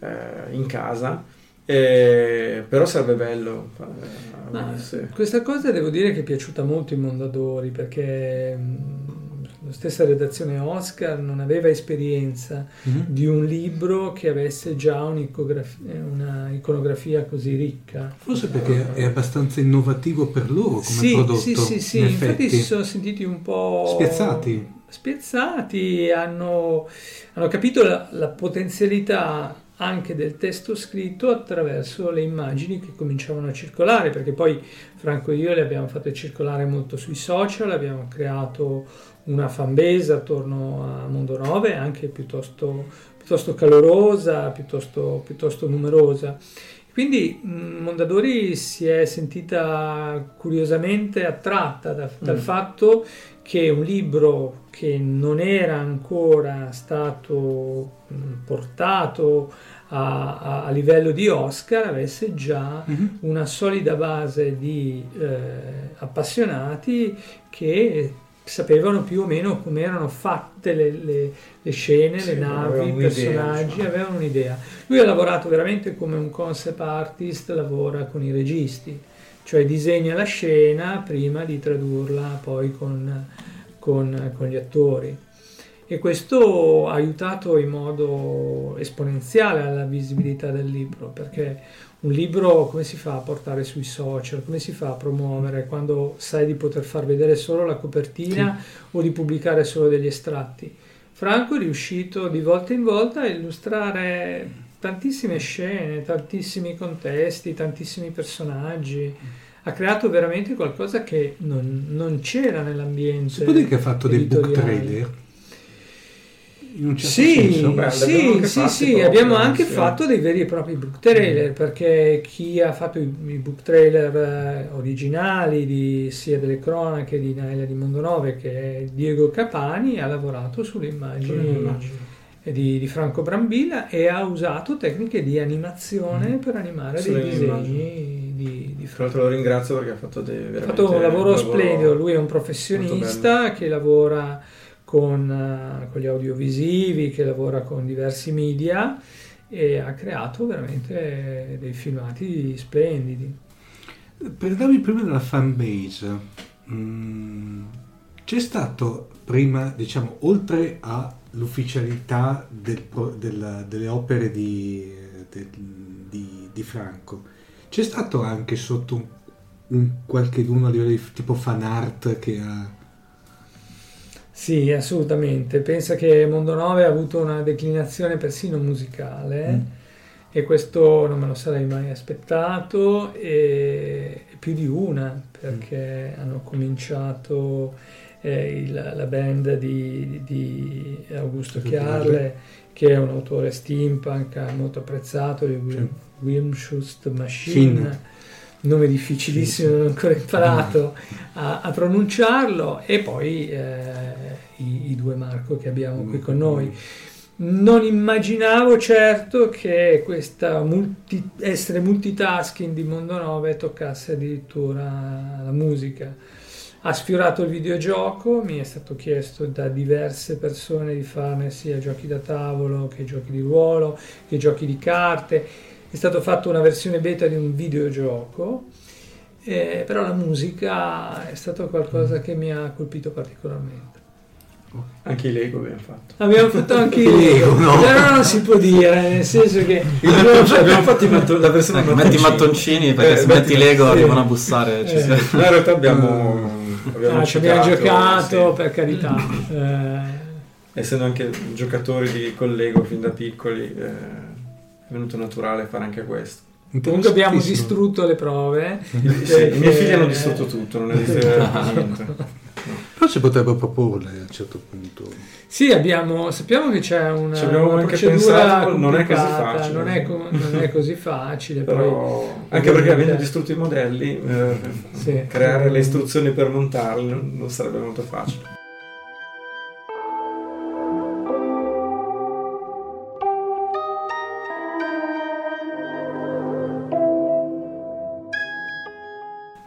eh, in casa, E- però sarebbe bello. eh, Ma venisse. Questa cosa devo dire che è piaciuta molto ai Mondadori perché mh, la stessa redazione Oscar non aveva esperienza Mhm. di un libro che avesse già una iconografia così ricca. Forse perché è abbastanza innovativo per loro come sì, prodotto. Sì, sì, sì, in infatti si sono sentiti un po' Spiazzati. Spiazzati, hanno, hanno capito la, la potenzialità anche del testo scritto attraverso le immagini che cominciavano a circolare, perché poi Franco e io le abbiamo fatte circolare molto sui social, abbiamo creato una fanbase attorno a Mondo 9, anche piuttosto, piuttosto calorosa, piuttosto, piuttosto numerosa. Quindi mh, Mondadori si è sentita curiosamente attratta da- dal Mm. fatto che un libro che non era ancora stato mh, portato a, a- a livello di Oscar avesse già Mhm. una solida base di eh, appassionati che sapevano più o meno come erano fatte le, le- le scene, Sì, le navi, i personaggi, diciamo. avevano un'idea. Lui ha lavorato veramente come un concept artist, lavora con i registi, cioè disegna la scena prima di tradurla poi con, con- con gli attori. E questo ha aiutato in modo esponenziale alla visibilità del libro, perché un libro come si fa a portare sui social, come si fa a promuovere quando sai di poter far vedere solo la copertina o di pubblicare solo degli estratti? Franco è riuscito di volta in volta a illustrare tantissime scene, tantissimi contesti, tantissimi personaggi. Ha creato veramente qualcosa che non, non c'era nell'ambiente. Si può dire che ha fatto dei book editoriale. In un certo Sì, senso? Beh, sì, sì, sì, proprio, abbiamo anche sì. fatto dei veri e propri book trailer perché chi ha fatto i, i book trailer eh, originali di, sia delle cronache di Naila di Mondonove che Diego Capani ha lavorato sulle immagini di, di Franco Brambilla e ha usato tecniche di animazione per animare Sulle dei disegni di, di Tra Franco. l'altro lo ringrazio perché ha fatto dei Ha fatto un lavoro un splendido, lui è un professionista che lavora con, eh, con gli audiovisivi, che lavora con diversi media e ha creato veramente dei filmati splendidi. Per darvi prima della fanbase, mm, c'è stato prima, diciamo, oltre all'ufficialità del della- delle opere di, del- di- di Franco, c'è stato anche sotto un, un qualche uno a livello di tipo fan art che ha... Sì, assolutamente. Pensa che Mondonove ha avuto una declinazione persino musicale Mm. e questo non me lo sarei mai aspettato e più di una perché hanno cominciato eh, il- la band di, di Augusto Augusto Chiarle che è un autore steampunk molto apprezzato, il Wil- Wilmshust Machine. Fin. Nome difficilissimo, non ho ancora imparato a, a pronunciarlo, e poi eh, i, i due Marco che abbiamo qui con noi. Non immaginavo certo che multi- essere multitasking di Mondonove toccasse addirittura la musica. Ha sfiorato il videogioco, mi è stato chiesto da diverse persone di farne sia giochi da tavolo che giochi di ruolo, che giochi di carte. È stato fatto una versione beta di un videogioco, eh, però la musica è stato qualcosa che mi ha colpito particolarmente. Anche i Lego abbiamo fatto. Abbiamo fatto anche i Lego, no? però non si può dire, nel senso che abbiamo fatto i matto- la versione Ecco, metti i mattoncini perché Eh, se metti- metti Lego sì. arrivano a bussare. Eh. si- No, in realtà abbiamo, abbiamo ah, ci abbiamo giocato, sì. per carità. Eh, Essendo anche giocatori di con Lego fin da piccoli, eh, venuto naturale fare anche questo. comunque abbiamo distrutto le prove. Sì, I miei perché- figli hanno distrutto tutto, non esiste niente. Però si potrebbe proporle a un certo punto. Sì, abbiamo, sappiamo che c'è una, Ci abbiamo una anche pensato, non è così complicata, facile. Non è, co- non è così facile. poi- Però, anche perché avendo distrutto i modelli, eh, Sì. creare le istruzioni per montarli non sarebbe molto facile.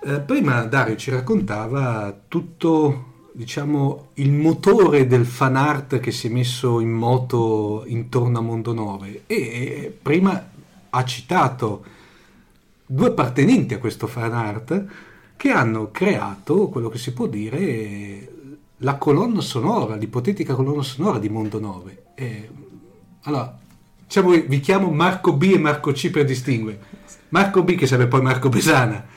Eh, prima Dario ci raccontava tutto, diciamo, il motore del fan art che si è messo in moto intorno a Mondonove e prima ha citato due appartenenti a questo fan art che hanno creato quello che si può dire la colonna sonora, l'ipotetica colonna sonora di Mondonove. E, allora, diciamo, vi chiamo Marco B e Marco C per distinguere. Marco B che sarebbe poi Marco Besana.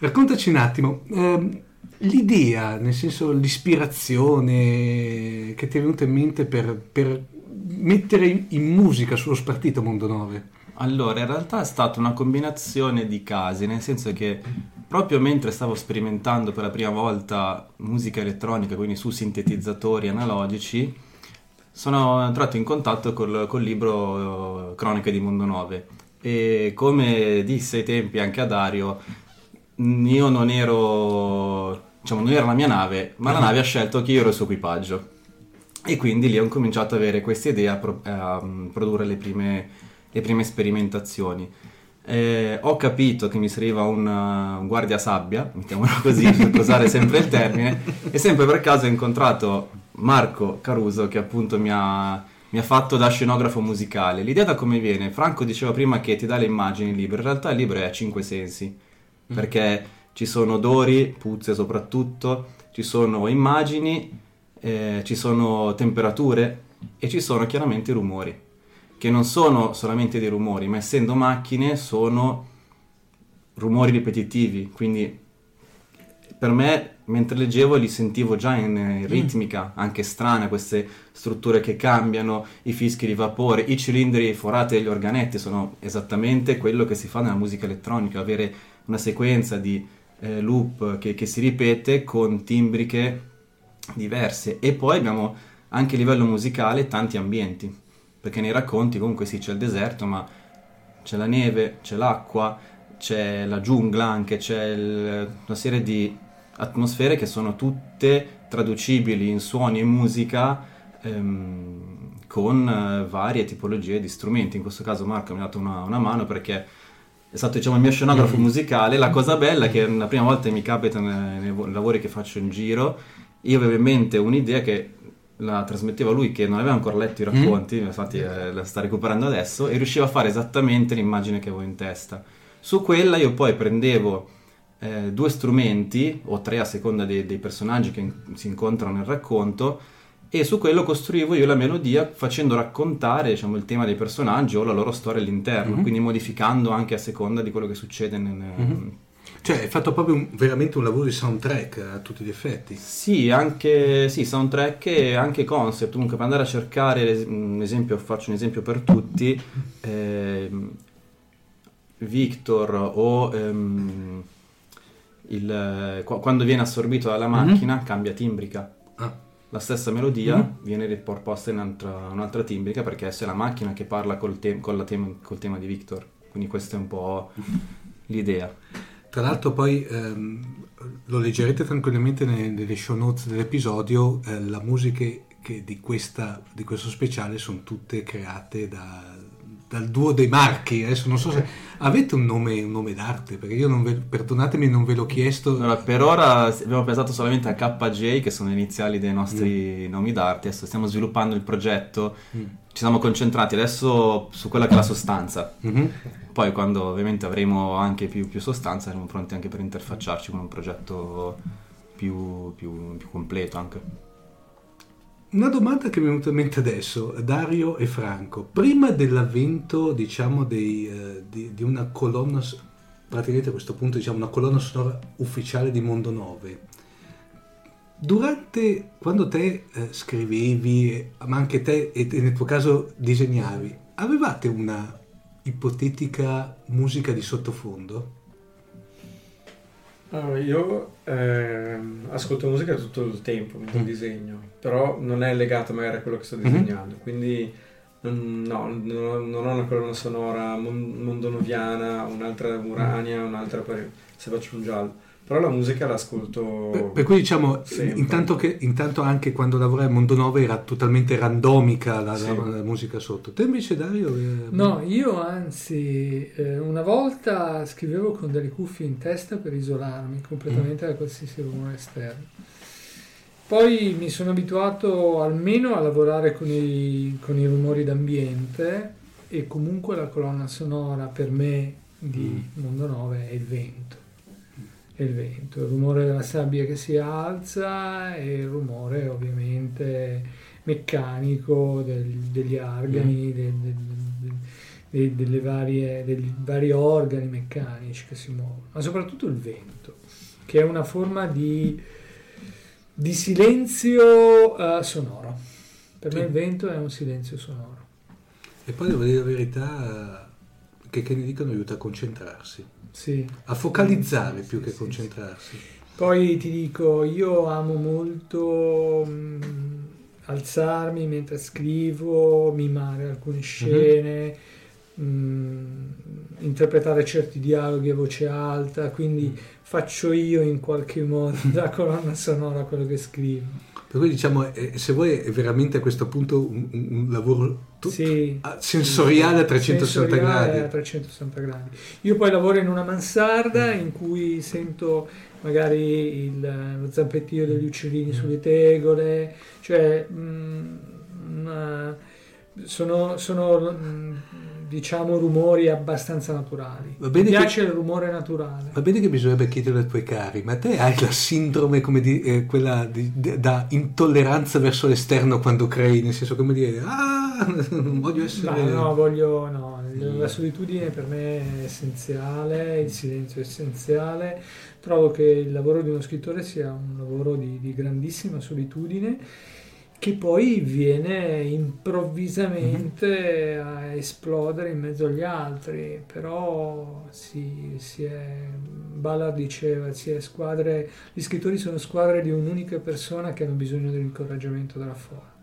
Raccontaci un attimo, ehm, l'idea, nel senso l'ispirazione che ti è venuta in mente per, per mettere in, musica sullo spartito Mondo 9. Allora, in realtà è stata una combinazione di casi, nel senso che proprio mentre stavo sperimentando per la prima volta musica elettronica, quindi su sintetizzatori analogici, sono entrato in contatto col, col libro eh, Croniche di Mondo 9 e come disse ai tempi anche a Dario, io non ero, diciamo, non era la mia nave, ma la nave ha scelto che io ero il suo equipaggio. E quindi lì ho cominciato ad avere questa idea a, pro- a, mm, produrre le prime, le prime sperimentazioni. Eh, ho capito che mi serviva un, uh, un guardia sabbia, mettiamolo così per usare sempre il termine, e sempre per caso ho incontrato Marco Caruso che appunto mi ha, mi ha fatto da scenografo musicale. L'idea da come viene? Franco diceva prima che ti dà le immagini il libro, in realtà il libro è a cinque sensi, perché ci sono odori, puzze soprattutto, ci sono immagini, eh, ci sono temperature e ci sono chiaramente rumori che non sono solamente dei rumori, ma essendo macchine sono rumori ripetitivi, quindi per me mentre leggevo li sentivo già in, in ritmica, anche strane queste strutture che cambiano, i fischi di vapore, i cilindri forati degli organetti sono esattamente quello che si fa nella musica elettronica, avere una sequenza di eh, loop che, che si ripete con timbriche diverse e poi abbiamo anche a livello musicale tanti ambienti, perché nei racconti comunque sì c'è il deserto, ma c'è la neve, c'è l'acqua, c'è la giungla anche, c'è il- una serie di atmosfere che sono tutte traducibili in suoni e musica ehm, con eh, varie tipologie di strumenti. In questo caso Marco mi ha dato una, una mano perché è stato diciamo, il mio scenografo musicale. La cosa bella è che la prima volta che mi capita nei, nei vo- lavori che faccio in giro, io avevo in mente un'idea che la trasmetteva lui che non aveva ancora letto i racconti, infatti eh, la sta recuperando adesso, e riusciva a fare esattamente l'immagine che avevo in testa. Su quella io poi prendevo eh, due strumenti, o tre a seconda dei, dei personaggi che in- si incontrano nel racconto, e su quello costruivo io la melodia facendo raccontare diciamo, il tema dei personaggi o la loro storia all'interno, quindi modificando anche a seconda di quello che succede nel... Cioè, hai fatto proprio un- veramente un lavoro di soundtrack a tutti gli effetti. Sì, anche sì, soundtrack e anche concept. Comunque, per andare a cercare un esempio, faccio un esempio per tutti. ehm, Victor o ehm, il, qua- quando viene assorbito dalla macchina cambia timbrica. La stessa melodia viene riproposta in un'altra, un'altra timbrica perché è la macchina che parla col, la tem- col tema di Victor. Quindi questa è un po' l'idea. Tra l'altro poi ehm, lo leggerete tranquillamente nelle, show notes dell'episodio, eh, la musica di, questa, di questo speciale sono tutte create da- dal duo dei Marchi. Adesso non so se avete un nome, un nome d'arte, perché io non ve, perdonatemi non ve l'ho chiesto. Allora, per ora abbiamo pensato solamente a KJ, che sono le iniziali dei nostri nomi d'arte. Adesso stiamo sviluppando il progetto, ci siamo concentrati adesso su quella che è la sostanza. Mhm. Poi, quando ovviamente avremo anche più, più sostanza, saremo pronti anche per interfacciarci con un progetto più, più- più completo anche. Una domanda che mi è venuta in mente adesso, Dario e Franco, prima dell'avvento diciamo dei, eh, di, di una colonna, praticamente a questo punto diciamo una colonna sonora ufficiale di Mondo 9, durante, quando te eh, scrivevi, ma anche te e nel tuo caso disegnavi, avevate una ipotetica musica di sottofondo? Allora, io ehm, ascolto musica tutto il tempo mentre Mm. disegno, però non è legato magari a quello che sto disegnando, quindi non, no, non, ho una colonna sonora mon- mondonoviana, un'altra urania, un'altra per, se faccio un giallo, però la musica l'ascolto Per, per cui diciamo, intanto, che, intanto anche quando lavorai a Mondo 9 era totalmente randomica la, Sì. la- la musica sotto. Te invece Dario? eh, No, io anzi eh, una volta scrivevo con delle cuffie in testa per isolarmi completamente da qualsiasi rumore esterno. Poi mi sono abituato almeno a lavorare con i, con i rumori d'ambiente e comunque la colonna sonora per me di Mondo 9 è il vento. È il vento, il rumore della sabbia che si alza e il rumore ovviamente meccanico del- degli argani, del- del- del- dei- delle varie, degli vari organi meccanici che si muovono, ma soprattutto il vento, che è una forma di, di silenzio eh, sonoro. Per me Sì. il vento è un silenzio sonoro. E poi devo dire la verità, eh, che, che ne dicono aiuta a concentrarsi, Sì. a focalizzare più Sì, che sì, concentrarsi. Poi ti dico, io amo molto mm, alzarmi mentre scrivo, mimare alcune scene, mm, interpretare certi dialoghi a voce alta, quindi faccio io in qualche modo da colonna sonora quello che scrivo. Per cui diciamo, eh, se vuoi è veramente a questo punto un, un- lavoro tu- Sì. sensoriale a 360 Sensoriale gradi. a 360 gradi. Io poi lavoro in una mansarda in cui sento magari il- lo zampettio degli uccellini sulle tegole, cioè mm, una- sono, sono, mm, diciamo rumori abbastanza naturali. Mi bene che- piace il rumore naturale. Va bene che bisognerebbe chiedere ai tuoi cari, ma te hai la sindrome come di, eh, quella di- di- da intolleranza verso l'esterno quando crei, nel senso come dire, ah, non voglio essere... No, no, voglio, no, la solitudine per me è essenziale, il silenzio è essenziale. Trovo che il lavoro di uno scrittore sia un lavoro di, di grandissima solitudine che poi viene improvvisamente a esplodere in mezzo agli altri, però si, si è, Ballard diceva, si è squadre, gli scrittori sono squadre di un'unica persona che hanno bisogno dell'incoraggiamento dalla folla.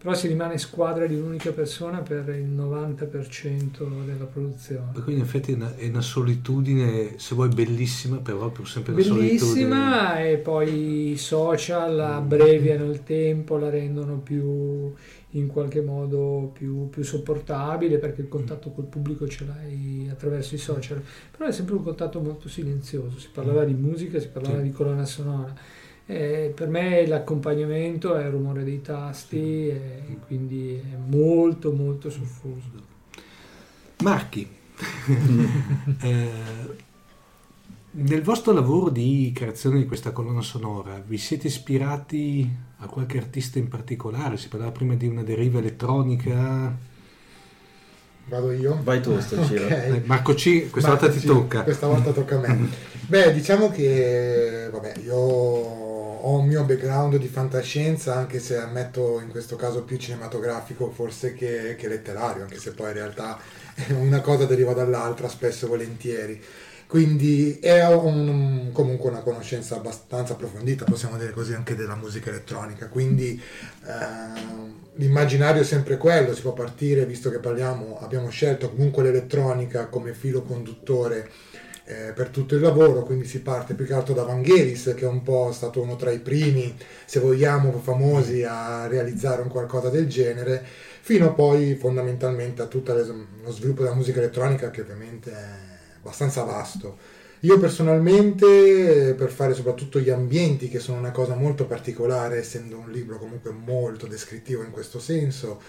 Però si rimane squadra di un'unica persona per il 90% della produzione. Cui in effetti è una, è una solitudine, se vuoi bellissima, però pur sempre una solitudine. Bellissima e poi i social abbreviano il tempo, la rendono più in qualche modo più, più sopportabile perché il contatto col pubblico ce l'hai attraverso i social, però è sempre un contatto molto silenzioso, si parlava di musica, si parlava Sì. di colonna sonora. Eh, per me l'accompagnamento è il rumore dei tasti e quindi è molto molto soffuso. Marchi, eh, nel vostro lavoro di creazione di questa colonna sonora vi siete ispirati a qualche artista in particolare? Si parlava prima di una deriva elettronica. Vado io? Vai tu, sto Ciro. Ok. Eh, Marco C, questa Ma volta ti sì, tocca. Questa volta tocca a me. Beh, diciamo che vabbè, io ho un mio background di fantascienza, anche se ammetto in questo caso più cinematografico forse che, che letterario, anche se poi in realtà una cosa deriva dall'altra spesso e volentieri. Quindi è un- comunque una conoscenza abbastanza approfondita, possiamo dire così, anche della musica elettronica. Quindi ehm, l'immaginario è sempre quello, si può partire, visto che parliamo, abbiamo scelto comunque l'elettronica come filo conduttore eh, per tutto il lavoro, quindi si parte più che altro da Vangelis, che è un po' stato uno tra i primi, se vogliamo, famosi a realizzare un qualcosa del genere, fino poi fondamentalmente a tutto lo sviluppo della musica elettronica, che ovviamente è abbastanza vasto. Io personalmente, per fare soprattutto gli ambienti, che sono una cosa molto particolare, essendo un libro comunque molto descrittivo in questo senso,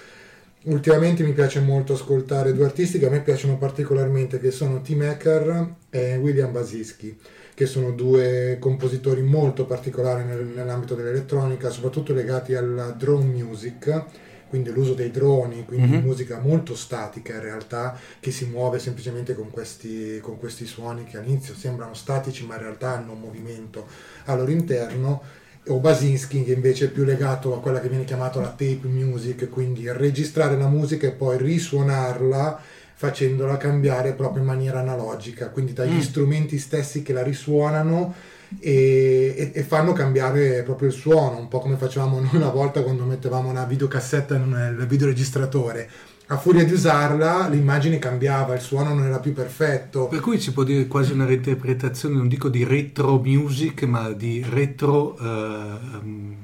ultimamente mi piace molto ascoltare due artisti che a me piacciono particolarmente, che sono Tim Hacker e William Basischi, che sono due compositori molto particolari nel- nell'ambito dell'elettronica, soprattutto legati alla drone music, quindi l'uso dei droni, quindi Mhm. musica molto statica in realtà, che si muove semplicemente con questi, con questi suoni che all'inizio sembrano statici ma in realtà hanno un movimento al loro interno, o Basinski che invece è più legato a quella che viene chiamata la tape music, quindi registrare la musica e poi risuonarla facendola cambiare proprio in maniera analogica, quindi dagli Mm. strumenti stessi che la risuonano e, e- e fanno cambiare proprio il suono, un po' come facevamo noi una volta quando mettevamo una videocassetta nel videoregistratore. A furia di usarla l'immagine cambiava, il suono non era più perfetto. Per cui si può dire quasi una reinterpretazione, non dico di retro music, ma di retro eh, ehm,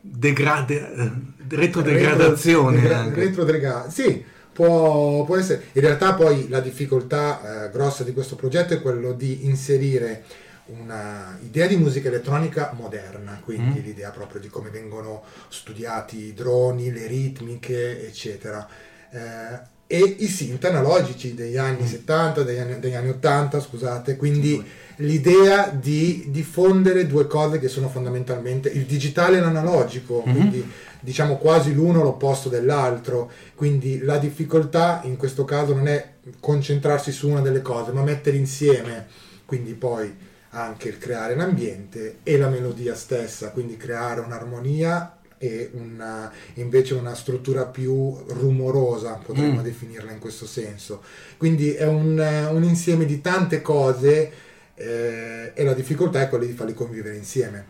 degrade- eh, retrodegradazione Retro- retrodega- sì, può, può essere. In realtà poi la difficoltà eh, grossa di questo progetto è quello di inserire una idea di musica elettronica moderna, quindi Mm. l'idea proprio di come vengono studiati i droni, le ritmiche, eccetera. Eh, e i synth analogici degli anni Mm. 70, degli anni, degli anni 80, scusate, quindi l'idea di diffondere due cose che sono fondamentalmente il digitale e l'analogico, Mhm. quindi diciamo quasi l'uno l'opposto dell'altro, quindi la difficoltà in questo caso non è concentrarsi su una delle cose, ma mettere insieme, quindi poi anche il creare l'ambiente e la melodia stessa, quindi creare un'armonia e una, invece una struttura più rumorosa, potremmo Mm. definirla in questo senso. Quindi è un, un insieme di tante cose eh, e la difficoltà è quella di farli convivere insieme.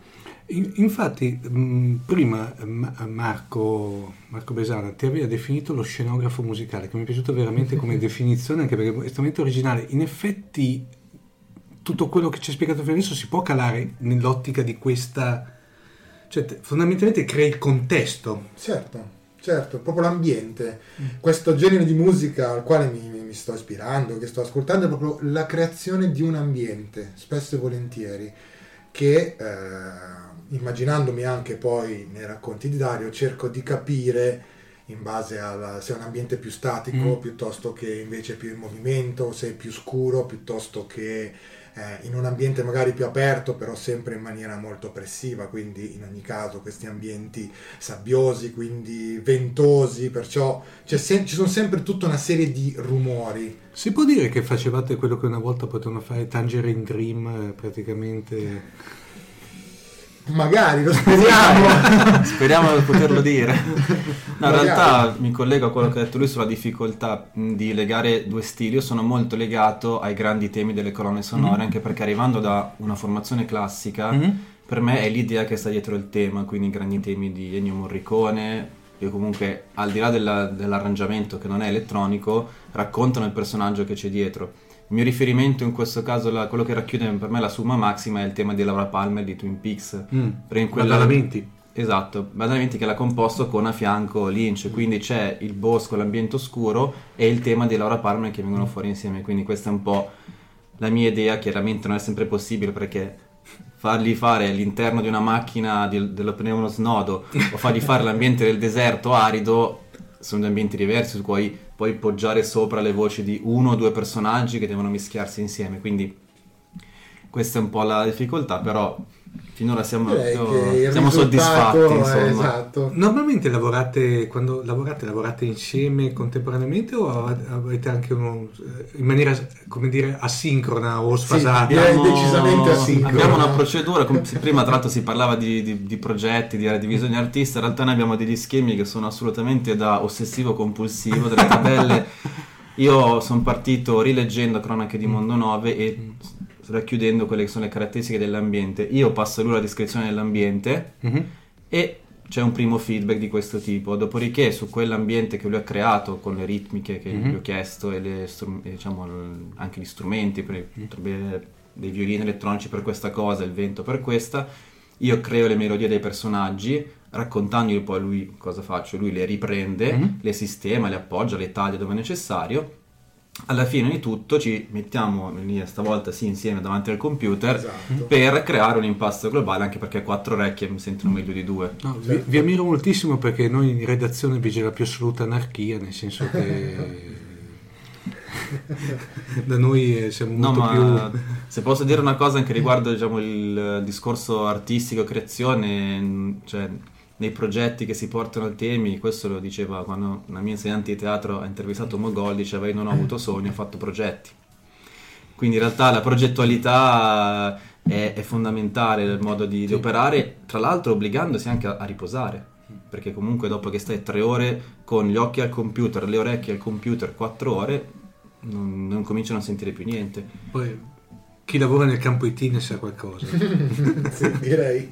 In- Infatti, mh, prima Ma- Marco, Marco Besana ti aveva definito lo scenografo musicale, che mi è piaciuto veramente come definizione, anche perché è estremamente originale. In effetti, tutto quello che ci hai spiegato fino adesso si può calare nell'ottica di questa. Cioè, te- fondamentalmente crei il contesto. Certo, certo, proprio l'ambiente. Questo genere di musica al quale mi, mi sto ispirando, che sto ascoltando, è proprio la creazione di un ambiente, spesso e volentieri, che eh, immaginandomi anche poi nei racconti di Dario, cerco di capire in base a se è un ambiente più statico Mm. piuttosto che invece più in movimento, se è più scuro piuttosto che eh, in un ambiente magari più aperto, però sempre in maniera molto oppressiva, quindi in ogni caso questi ambienti sabbiosi, quindi ventosi, perciò sem- ci sono sempre tutta una serie di rumori. Si può dire che facevate quello che una volta potevano fare Tangerine Dream, eh, praticamente. Magari lo speriamo. Speriamo di poterlo dire. No, in realtà mi collego a quello che ha detto lui sulla difficoltà di legare due stili. Io sono molto legato ai grandi temi delle colonne sonore, Mhm. anche perché arrivando da una formazione classica, Mhm. per me è l'idea che sta dietro il tema, quindi i grandi temi di Ennio Morricone, e comunque al di là della- dell'arrangiamento che non è elettronico, raccontano il personaggio che c'è dietro. Il mio riferimento in questo caso, la- quello che racchiude per me la summa massima è il tema di Laura Palmer di Twin Peaks. Mm. Quella- Badalamenti. Esatto, Badalamenti che l'ha composto con a fianco Lynch, quindi c'è il bosco, l'ambiente oscuro e il tema di Laura Palmer che vengono fuori insieme, quindi questa è un po' la mia idea, chiaramente non è sempre possibile perché fargli fare l'interno di una macchina di- dello pneumo snodo o fargli fare l'ambiente del deserto arido sono due ambienti diversi su cui puoi poggiare sopra le voci di uno o due personaggi che devono mischiarsi insieme, quindi questa è un po' la difficoltà, però finora siamo, il siamo soddisfatti. esatto. Normalmente lavorate, quando lavorate, lavorate insieme contemporaneamente o av- avete anche uno, eh, in maniera, come dire, asincrona o sfasata? direi decisamente asincrona. Abbiamo una procedura, come prima tra l'altro si parlava di, di- di progetti, di divisioni artista, in realtà noi abbiamo degli schemi che sono assolutamente da ossessivo compulsivo, delle tabelle. Io sono partito rileggendo Cronache di Mondo 9 e racchiudendo quelle che sono le caratteristiche dell'ambiente. Io passo a lui la descrizione dell'ambiente Mhm. e c'è un primo feedback di questo tipo. Dopodiché, su quell'ambiente che lui ha creato con le ritmiche che Mhm. gli ho chiesto e, le e diciamo, anche gli strumenti, per, avere dei violini elettronici per questa cosa, il vento per questa, io creo le melodie dei personaggi. Raccontandogli poi lui cosa faccio, lui le riprende, Mhm. le sistema, le appoggia, le taglia dove è necessario. Alla fine di tutto ci mettiamo lì stavolta sì insieme davanti al computer Esatto. per creare un impasto globale, anche perché quattro orecchie mi sentono meglio di due. No, vi, vi ammiro moltissimo perché noi in redazione vige la più assoluta anarchia, nel senso che da noi eh, siamo No, molto ma più... se posso dire una cosa anche riguardo diciamo, il discorso artistico, creazione, cioè nei progetti che si portano al temi, questo lo diceva quando una mia insegnante di teatro ha intervistato Mogol, diceva io non ho avuto sogni, ho fatto progetti. Quindi in realtà la progettualità è, è fondamentale nel modo di, di operare, tra l'altro obbligandosi anche a, a riposare, perché comunque dopo che stai tre ore con gli occhi al computer, le orecchie al computer, quattro ore, non, non cominciano a sentire più niente. Poi, chi lavora nel campo IT ne sa qualcosa. Sì, direi.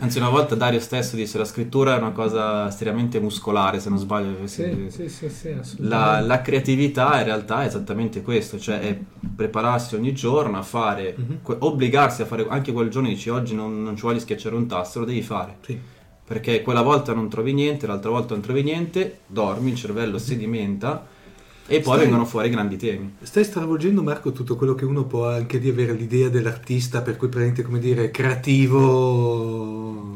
Anzi, una volta Dario stesso disse la scrittura è una cosa estremamente muscolare, se non sbaglio. Sì, sì, sì, sì, La, assolutamente. la creatività in realtà è esattamente questo, cioè è prepararsi ogni giorno a fare, Mhm. que- obbligarsi a fare anche quel giorno dici oggi non, non ci voglio schiacciare un tasto, lo devi fare. Sì. Perché quella volta non trovi niente, l'altra volta non trovi niente, dormi, il cervello sedimenta e poi Stai- vengono fuori grandi temi. Stai stravolgendo Marco tutto quello che uno può anche di avere l'idea dell'artista, per cui praticamente come dire creativo.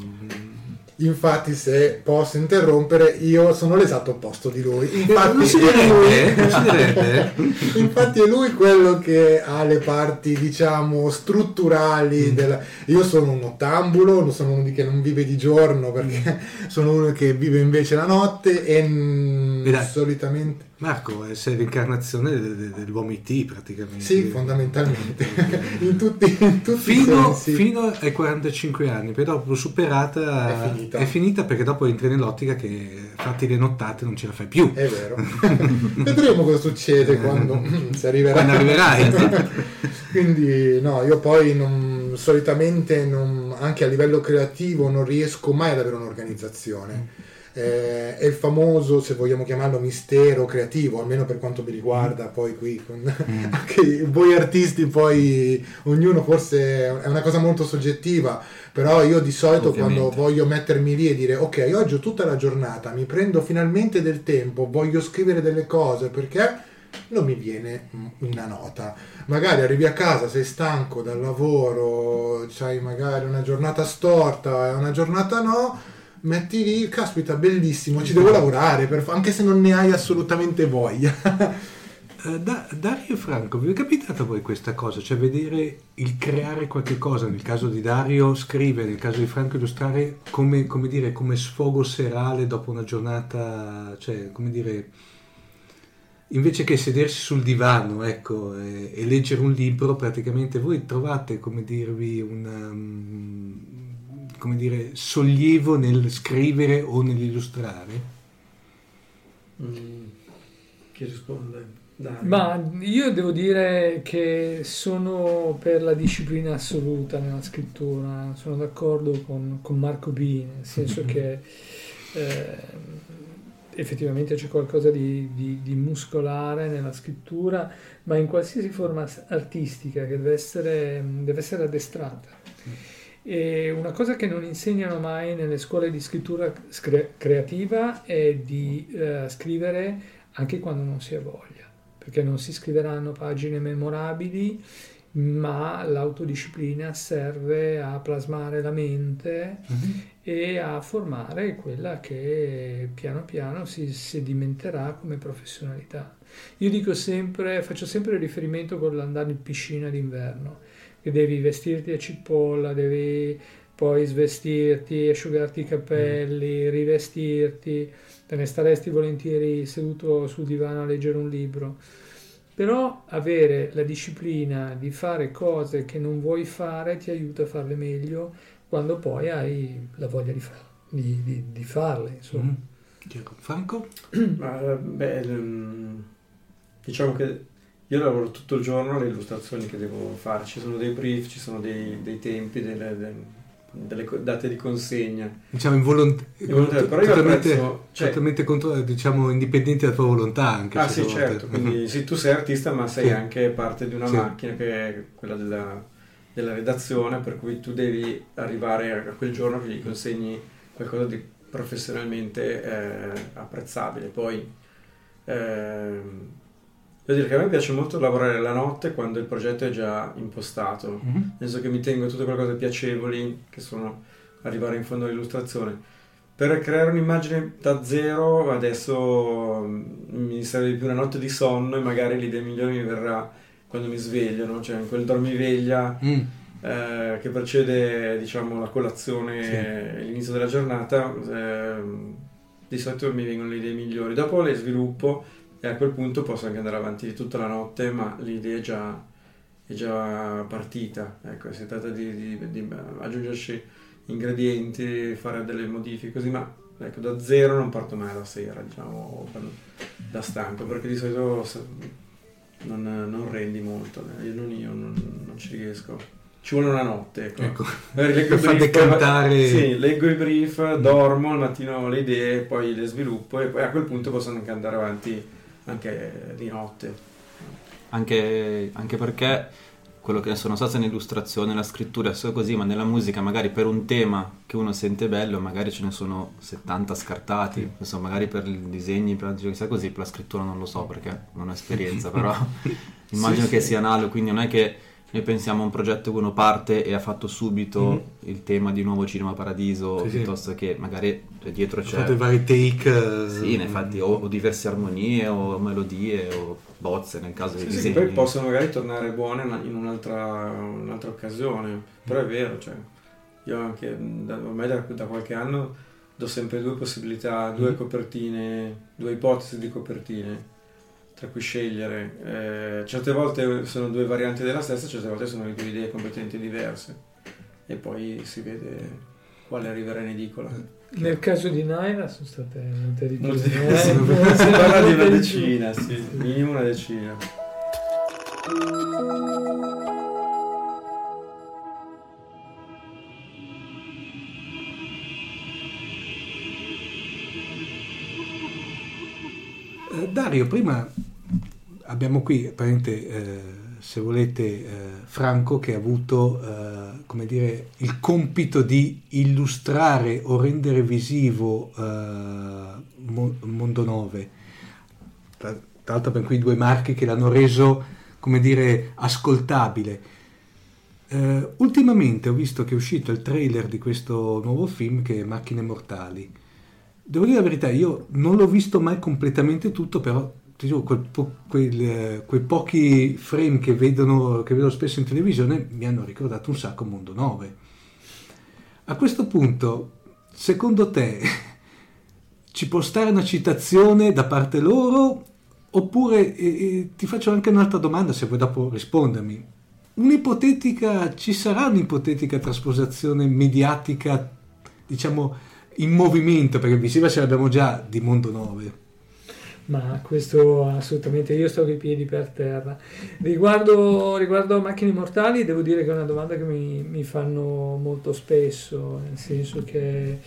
Infatti, se posso interrompere, io sono l'esatto opposto di lui. Infatti, non si è direbbe, lui- non si direbbe. Infatti è lui quello che ha le parti, diciamo, strutturali. della- Io sono un ottambulo, non sono uno di che non vive di giorno perché sono uno che vive invece la notte e mm, E dai. solitamente... Marco, eh, sei l'incarnazione de- de- dell'uomo IT praticamente. Sì, fondamentalmente. in tutti, in tutti i Fino, fino ai 45 anni, poi dopo superata È finita. perché dopo entri nell'ottica che fatti le nottate non ce la fai più. È vero. Vedremo cosa succede quando si arriverà. Quando arriverai. Quindi no, io poi non- solitamente non- anche a livello creativo non riesco mai ad avere un'organizzazione. Eh, è il famoso, se vogliamo chiamarlo, mistero creativo, almeno per quanto mi riguarda, poi qui con anche voi artisti, poi ognuno forse è una cosa molto soggettiva, però io di solito Ovviamente. quando voglio mettermi lì e dire ok, oggi ho tutta la giornata, mi prendo finalmente del tempo, voglio scrivere delle cose perché non mi viene mm, una nota. Magari arrivi a casa, sei stanco dal lavoro, c'hai magari una giornata storta e una giornata no, metti lì, caspita, bellissimo, ci devo lavorare, per anche se non ne hai assolutamente voglia. Eh, Da- Dario e Franco, vi è capitato a voi questa cosa? Cioè vedere il creare qualche cosa, nel caso di Dario scrivere, nel caso di Franco illustrare come, come dire, come sfogo serale dopo una giornata, cioè come dire, invece che sedersi sul divano ecco, e, e leggere un libro, praticamente voi trovate, come dirvi, un um, come dire, sollievo nel scrivere o nell'illustrare? Mm, chi risponde? Dai. Ma io devo dire che sono per la disciplina assoluta nella scrittura, sono d'accordo con, con Marco B, nel senso che eh, effettivamente c'è qualcosa di, di, di, muscolare nella scrittura, ma in qualsiasi forma artistica che deve essere, deve essere addestrata. E una cosa che non insegnano mai nelle scuole di scrittura scre- creativa è di uh, scrivere anche quando non si ha voglia, perché non si scriveranno pagine memorabili ma l'autodisciplina serve a plasmare la mente mm-hmm. e a formare quella che piano piano si sedimenterà come professionalità. Io dico sempre, faccio sempre riferimento con l'andare in piscina d'inverno, che devi vestirti a cipolla, devi poi svestirti, asciugarti i capelli, mm. rivestirti, te ne staresti volentieri seduto sul divano a leggere un libro però avere la disciplina di fare cose che non vuoi fare ti aiuta a farle meglio quando poi hai la voglia di, far, di, di, di farle. Insomma. Mm. Franco? Ma, beh, diciamo che io lavoro tutto il giorno alle illustrazioni che devo fare, ci sono dei brief, ci sono dei, dei tempi, delle, delle delle date di consegna. Diciamo involont- però io totalmente, apprezzo, cioè, totalmente contro, diciamo, indipendenti dalla tua volontà anche. Ah sì, certo, quindi sì, tu sei artista ma sei sì. anche parte di una sì. macchina che è quella della, della, redazione, per cui tu devi arrivare a quel giorno che gli consegni qualcosa di professionalmente eh, apprezzabile. Poi... Eh, Devo dire che a me piace molto lavorare la notte quando il progetto è già impostato, mm-hmm. nel senso che mi tengo tutte quelle cose piacevoli che sono arrivare in fondo all'illustrazione. Per creare un'immagine da zero adesso mm, mi serve più una notte di sonno e magari l'idea migliore mi verrà quando mi sveglio, no? cioè in quel dormiveglia mm. eh, che precede diciamo, la colazione sì. e l'inizio della giornata, eh, di solito mi vengono le idee migliori. Dopo le sviluppo e a quel punto posso anche andare avanti tutta la notte, ma l'idea è già, è già partita. Ecco, si tratta di, di, di, aggiungerci ingredienti, fare delle modifiche così, ma ecco, da zero non parto mai la sera, diciamo, da stanco, perché di solito non, non rendi molto, eh. io non, io non, non ci riesco ci vuole una notte. Ecco. ecco. Leggo fa brief, decantare. Sì, leggo i brief, dormo, al mattino ho le idee, poi le sviluppo e poi a quel punto posso anche andare avanti anche di notte. Anche, anche perché quello che sono stato nell'illustrazione, nella scrittura è solo così, ma nella musica magari per un tema che uno sente bello, magari ce ne sono 70 scartati, sì. insomma, magari per i disegni, per la così, per la scrittura non lo so perché non ho esperienza, però immagino sì, che sì. sia analogo, quindi non è che noi pensiamo a un progetto che uno parte e ha fatto subito mm-hmm. il tema di Nuovo Cinema Paradiso, sì, piuttosto sì. che magari dietro c'è... Ha fatto i vari take... Sì, mm. infatti, o, o, diverse armonie, o melodie, o bozze nel caso sì, di disegni. Sì, poi possono magari tornare buone in un'altra, un'altra occasione, però è vero, cioè, io anche, da, ormai da, da qualche anno do sempre due possibilità, due mm. copertine, due ipotesi di copertine tra cui scegliere. Eh, certe volte sono due varianti della stessa, certe volte sono due idee completamente diverse e poi si vede quale arriverà in edicola. Nel caso di Naira sono state molte di più. si parla di una decina, sì, minimo una decina. Eh, Dario, prima abbiamo qui, eh, se volete, eh, Franco che ha avuto, eh, dire, il compito di illustrare o rendere visivo Mondo 9. Tra, tra l'altro per quei due marchi che l'hanno reso, come dire, ascoltabile. Uh, ultimamente ho visto che è uscito il trailer di questo nuovo film che è Macchine Mortali. Devo dire la verità, io non l'ho visto mai completamente tutto, però dico, quel po- quel, quei pochi frame che, vedono, che vedo spesso in televisione mi hanno ricordato un sacco Mondo 9. A questo punto, secondo te, ci può stare una citazione da parte loro? Oppure eh, ti faccio anche un'altra domanda se vuoi dopo rispondermi. Un'ipotetica, ci sarà un'ipotetica trasposizione mediatica, diciamo, in movimento, perché visiva ce l'abbiamo già di Mondo 9 ma questo assolutamente io sto con i piedi per terra. Riguardo, riguardo Macchine Immortali, devo dire che è una domanda che mi, mi fanno molto spesso, nel senso che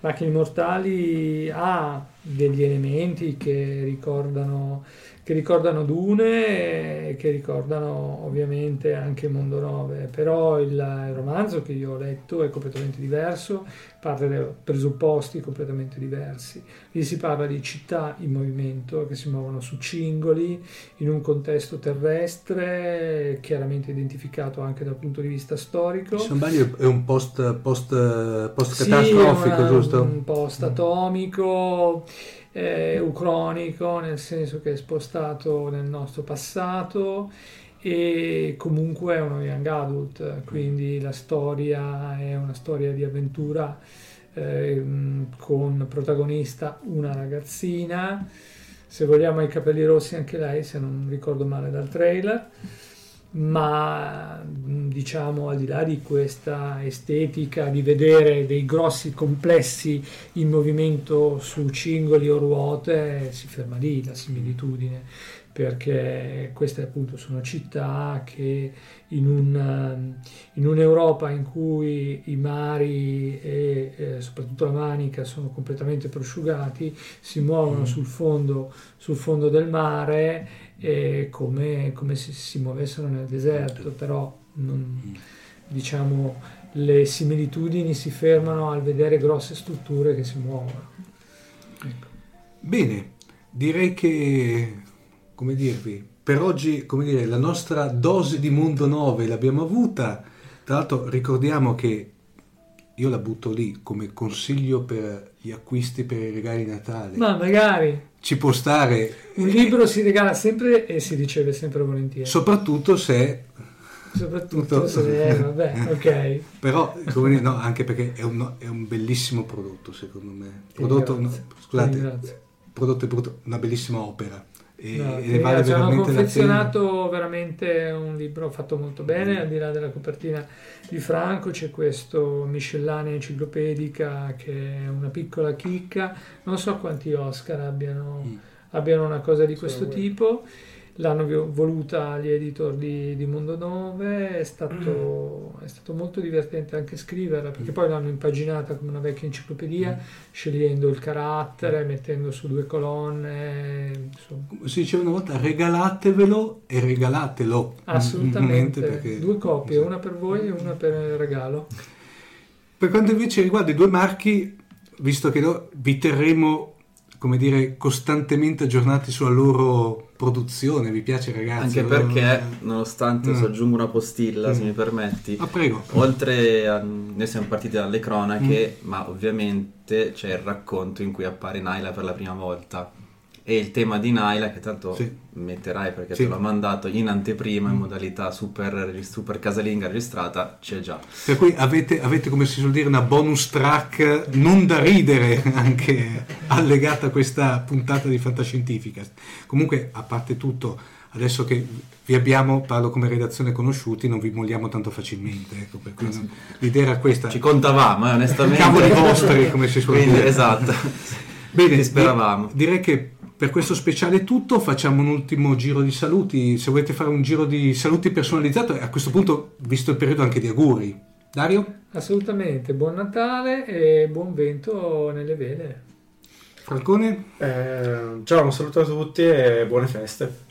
Macchine Immortali ha degli elementi che ricordano che ricordano Dune e che ricordano ovviamente anche Mondo 9, però il, il, romanzo che io ho letto è completamente diverso, parla di presupposti completamente diversi. Lì si parla di città in movimento che si muovono su cingoli in un contesto terrestre, chiaramente identificato anche dal punto di vista storico. Se non sbaglio è un post, post, post catastrofico, sì, giusto? Un post atomico eh, ucronico, nel senso che è spostato nel nostro passato e comunque è uno young adult, quindi la storia è una storia di avventura eh, con protagonista una ragazzina, se vogliamo i capelli rossi anche lei, se non ricordo male dal trailer ma diciamo al di là di questa estetica di vedere dei grossi complessi in movimento su cingoli o ruote si ferma lì la similitudine perché queste appunto sono città che in, un, in un'Europa in cui i mari e eh, soprattutto la Manica sono completamente prosciugati si muovono mm. sul, fondo, sul fondo del mare e come, come se si muovessero nel deserto, però non, diciamo, le similitudini si fermano al vedere grosse strutture che si muovono. Ecco. Bene, direi che, come dirvi, per oggi come dire, la nostra dose di Mondo 9 l'abbiamo avuta. Tra l'altro ricordiamo che io la butto lì come consiglio per gli acquisti per i regali di Natale. Ma magari ci può stare. Un libro si regala sempre e si riceve sempre volentieri. Soprattutto se. Soprattutto se. Eh, vabbè, ok. Però, come, no, anche perché è un, è un, bellissimo prodotto, secondo me. Prodotto, no, scusate, prodotto è brutto, una bellissima opera e, no, e vale cioè, hanno confezionato veramente un libro fatto molto bene mm. al di là della copertina di Franco c'è questo miscellanea enciclopedica che è una piccola chicca non so quanti Oscar abbiano, mm. abbiano una cosa di questo Sono tipo l'hanno voluta gli editor di, di Mondo 9, è stato, è stato, molto divertente anche scriverla, perché poi l'hanno impaginata come una vecchia enciclopedia, scegliendo il carattere, mettendo su due colonne. Insomma. Si diceva una volta regalatevelo e regalatelo. Assolutamente, perché... due copie, una per voi e una per il regalo. Per quanto invece riguarda i due marchi, visto che no, vi terremo come dire, costantemente aggiornati sulla loro produzione. Vi piace, ragazzi? Anche perché, nonostante, mm. se aggiungo una postilla, mm. se mi permetti, ah, prego. oltre a noi siamo partiti dalle cronache, mm. ma ovviamente c'è il racconto in cui appare Naila per la prima volta e il tema di Naila che tanto sì. metterai perché sì. te l'ho mandato in anteprima in mm. modalità super, super, casalinga registrata c'è già per cui avete, avete, come si suol dire una bonus track non da ridere anche allegata a questa puntata di Fantascientifica comunque a parte tutto adesso che vi abbiamo, parlo come redazione conosciuti, non vi molliamo tanto facilmente. Ecco, per cui non, l'idea era questa. Ci contavamo, eh, onestamente. Cavoli vostri, come si suol dire. Esatto. Bene, speravamo. Direi che per questo speciale è tutto, facciamo un ultimo giro di saluti, se volete fare un giro di saluti personalizzato, a questo punto, visto il periodo anche di auguri. Dario? Assolutamente, buon Natale e buon vento nelle vele. Falcone? Eh, ciao, un saluto a tutti e buone feste.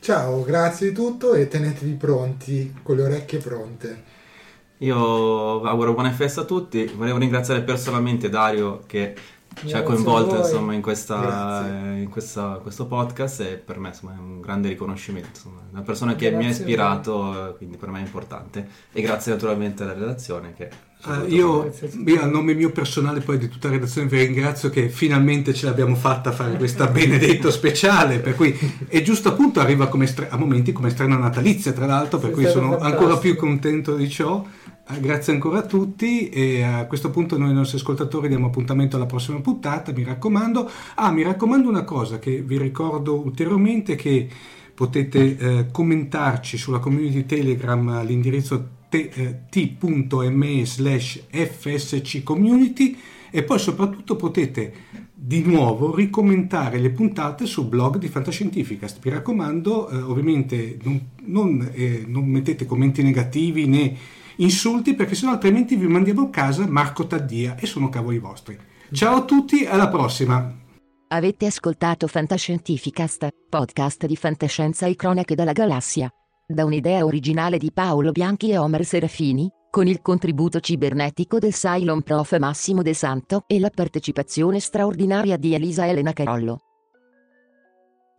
Ciao, grazie di tutto e tenetevi pronti, con le orecchie pronte. Io auguro buone feste a tutti, volevo ringraziare personalmente Dario che ci ha coinvolto insomma, in, questa, in questa, questo podcast e per me insomma, è un grande riconoscimento. Insomma. Una persona che grazie mi ha ispirato, quindi per me è importante. E grazie naturalmente alla redazione che Uh, io, io, a nome mio personale poi di tutta la redazione vi ringrazio che finalmente ce l'abbiamo fatta a fare questa benedetto speciale per cui è giusto appunto arriva stre- a momenti come strana natalizia tra l'altro per cui sono fantastico. ancora più contento di ciò eh, grazie ancora a tutti e a questo punto noi nostri ascoltatori diamo appuntamento alla prossima puntata mi raccomando ah mi raccomando una cosa che vi ricordo ulteriormente che potete eh, commentarci sulla community telegram all'indirizzo t.me slash fsc community e poi soprattutto potete di nuovo ricommentare le puntate sul blog di Fantascientificast. Vi raccomando, eh, ovviamente non, non, eh, non, mettete commenti negativi né insulti perché sennò altrimenti vi mandiamo a casa Marco Taddia e sono cavoli vostri. Ciao a tutti, alla prossima! Avete ascoltato Fantascientificast, podcast di fantascienza e cronache dalla galassia. Da un'idea originale di Paolo Bianchi e Omer Serafini, con il contributo cibernetico del Cylon Prof Massimo De Santo e la partecipazione straordinaria di Elisa Elena Carollo.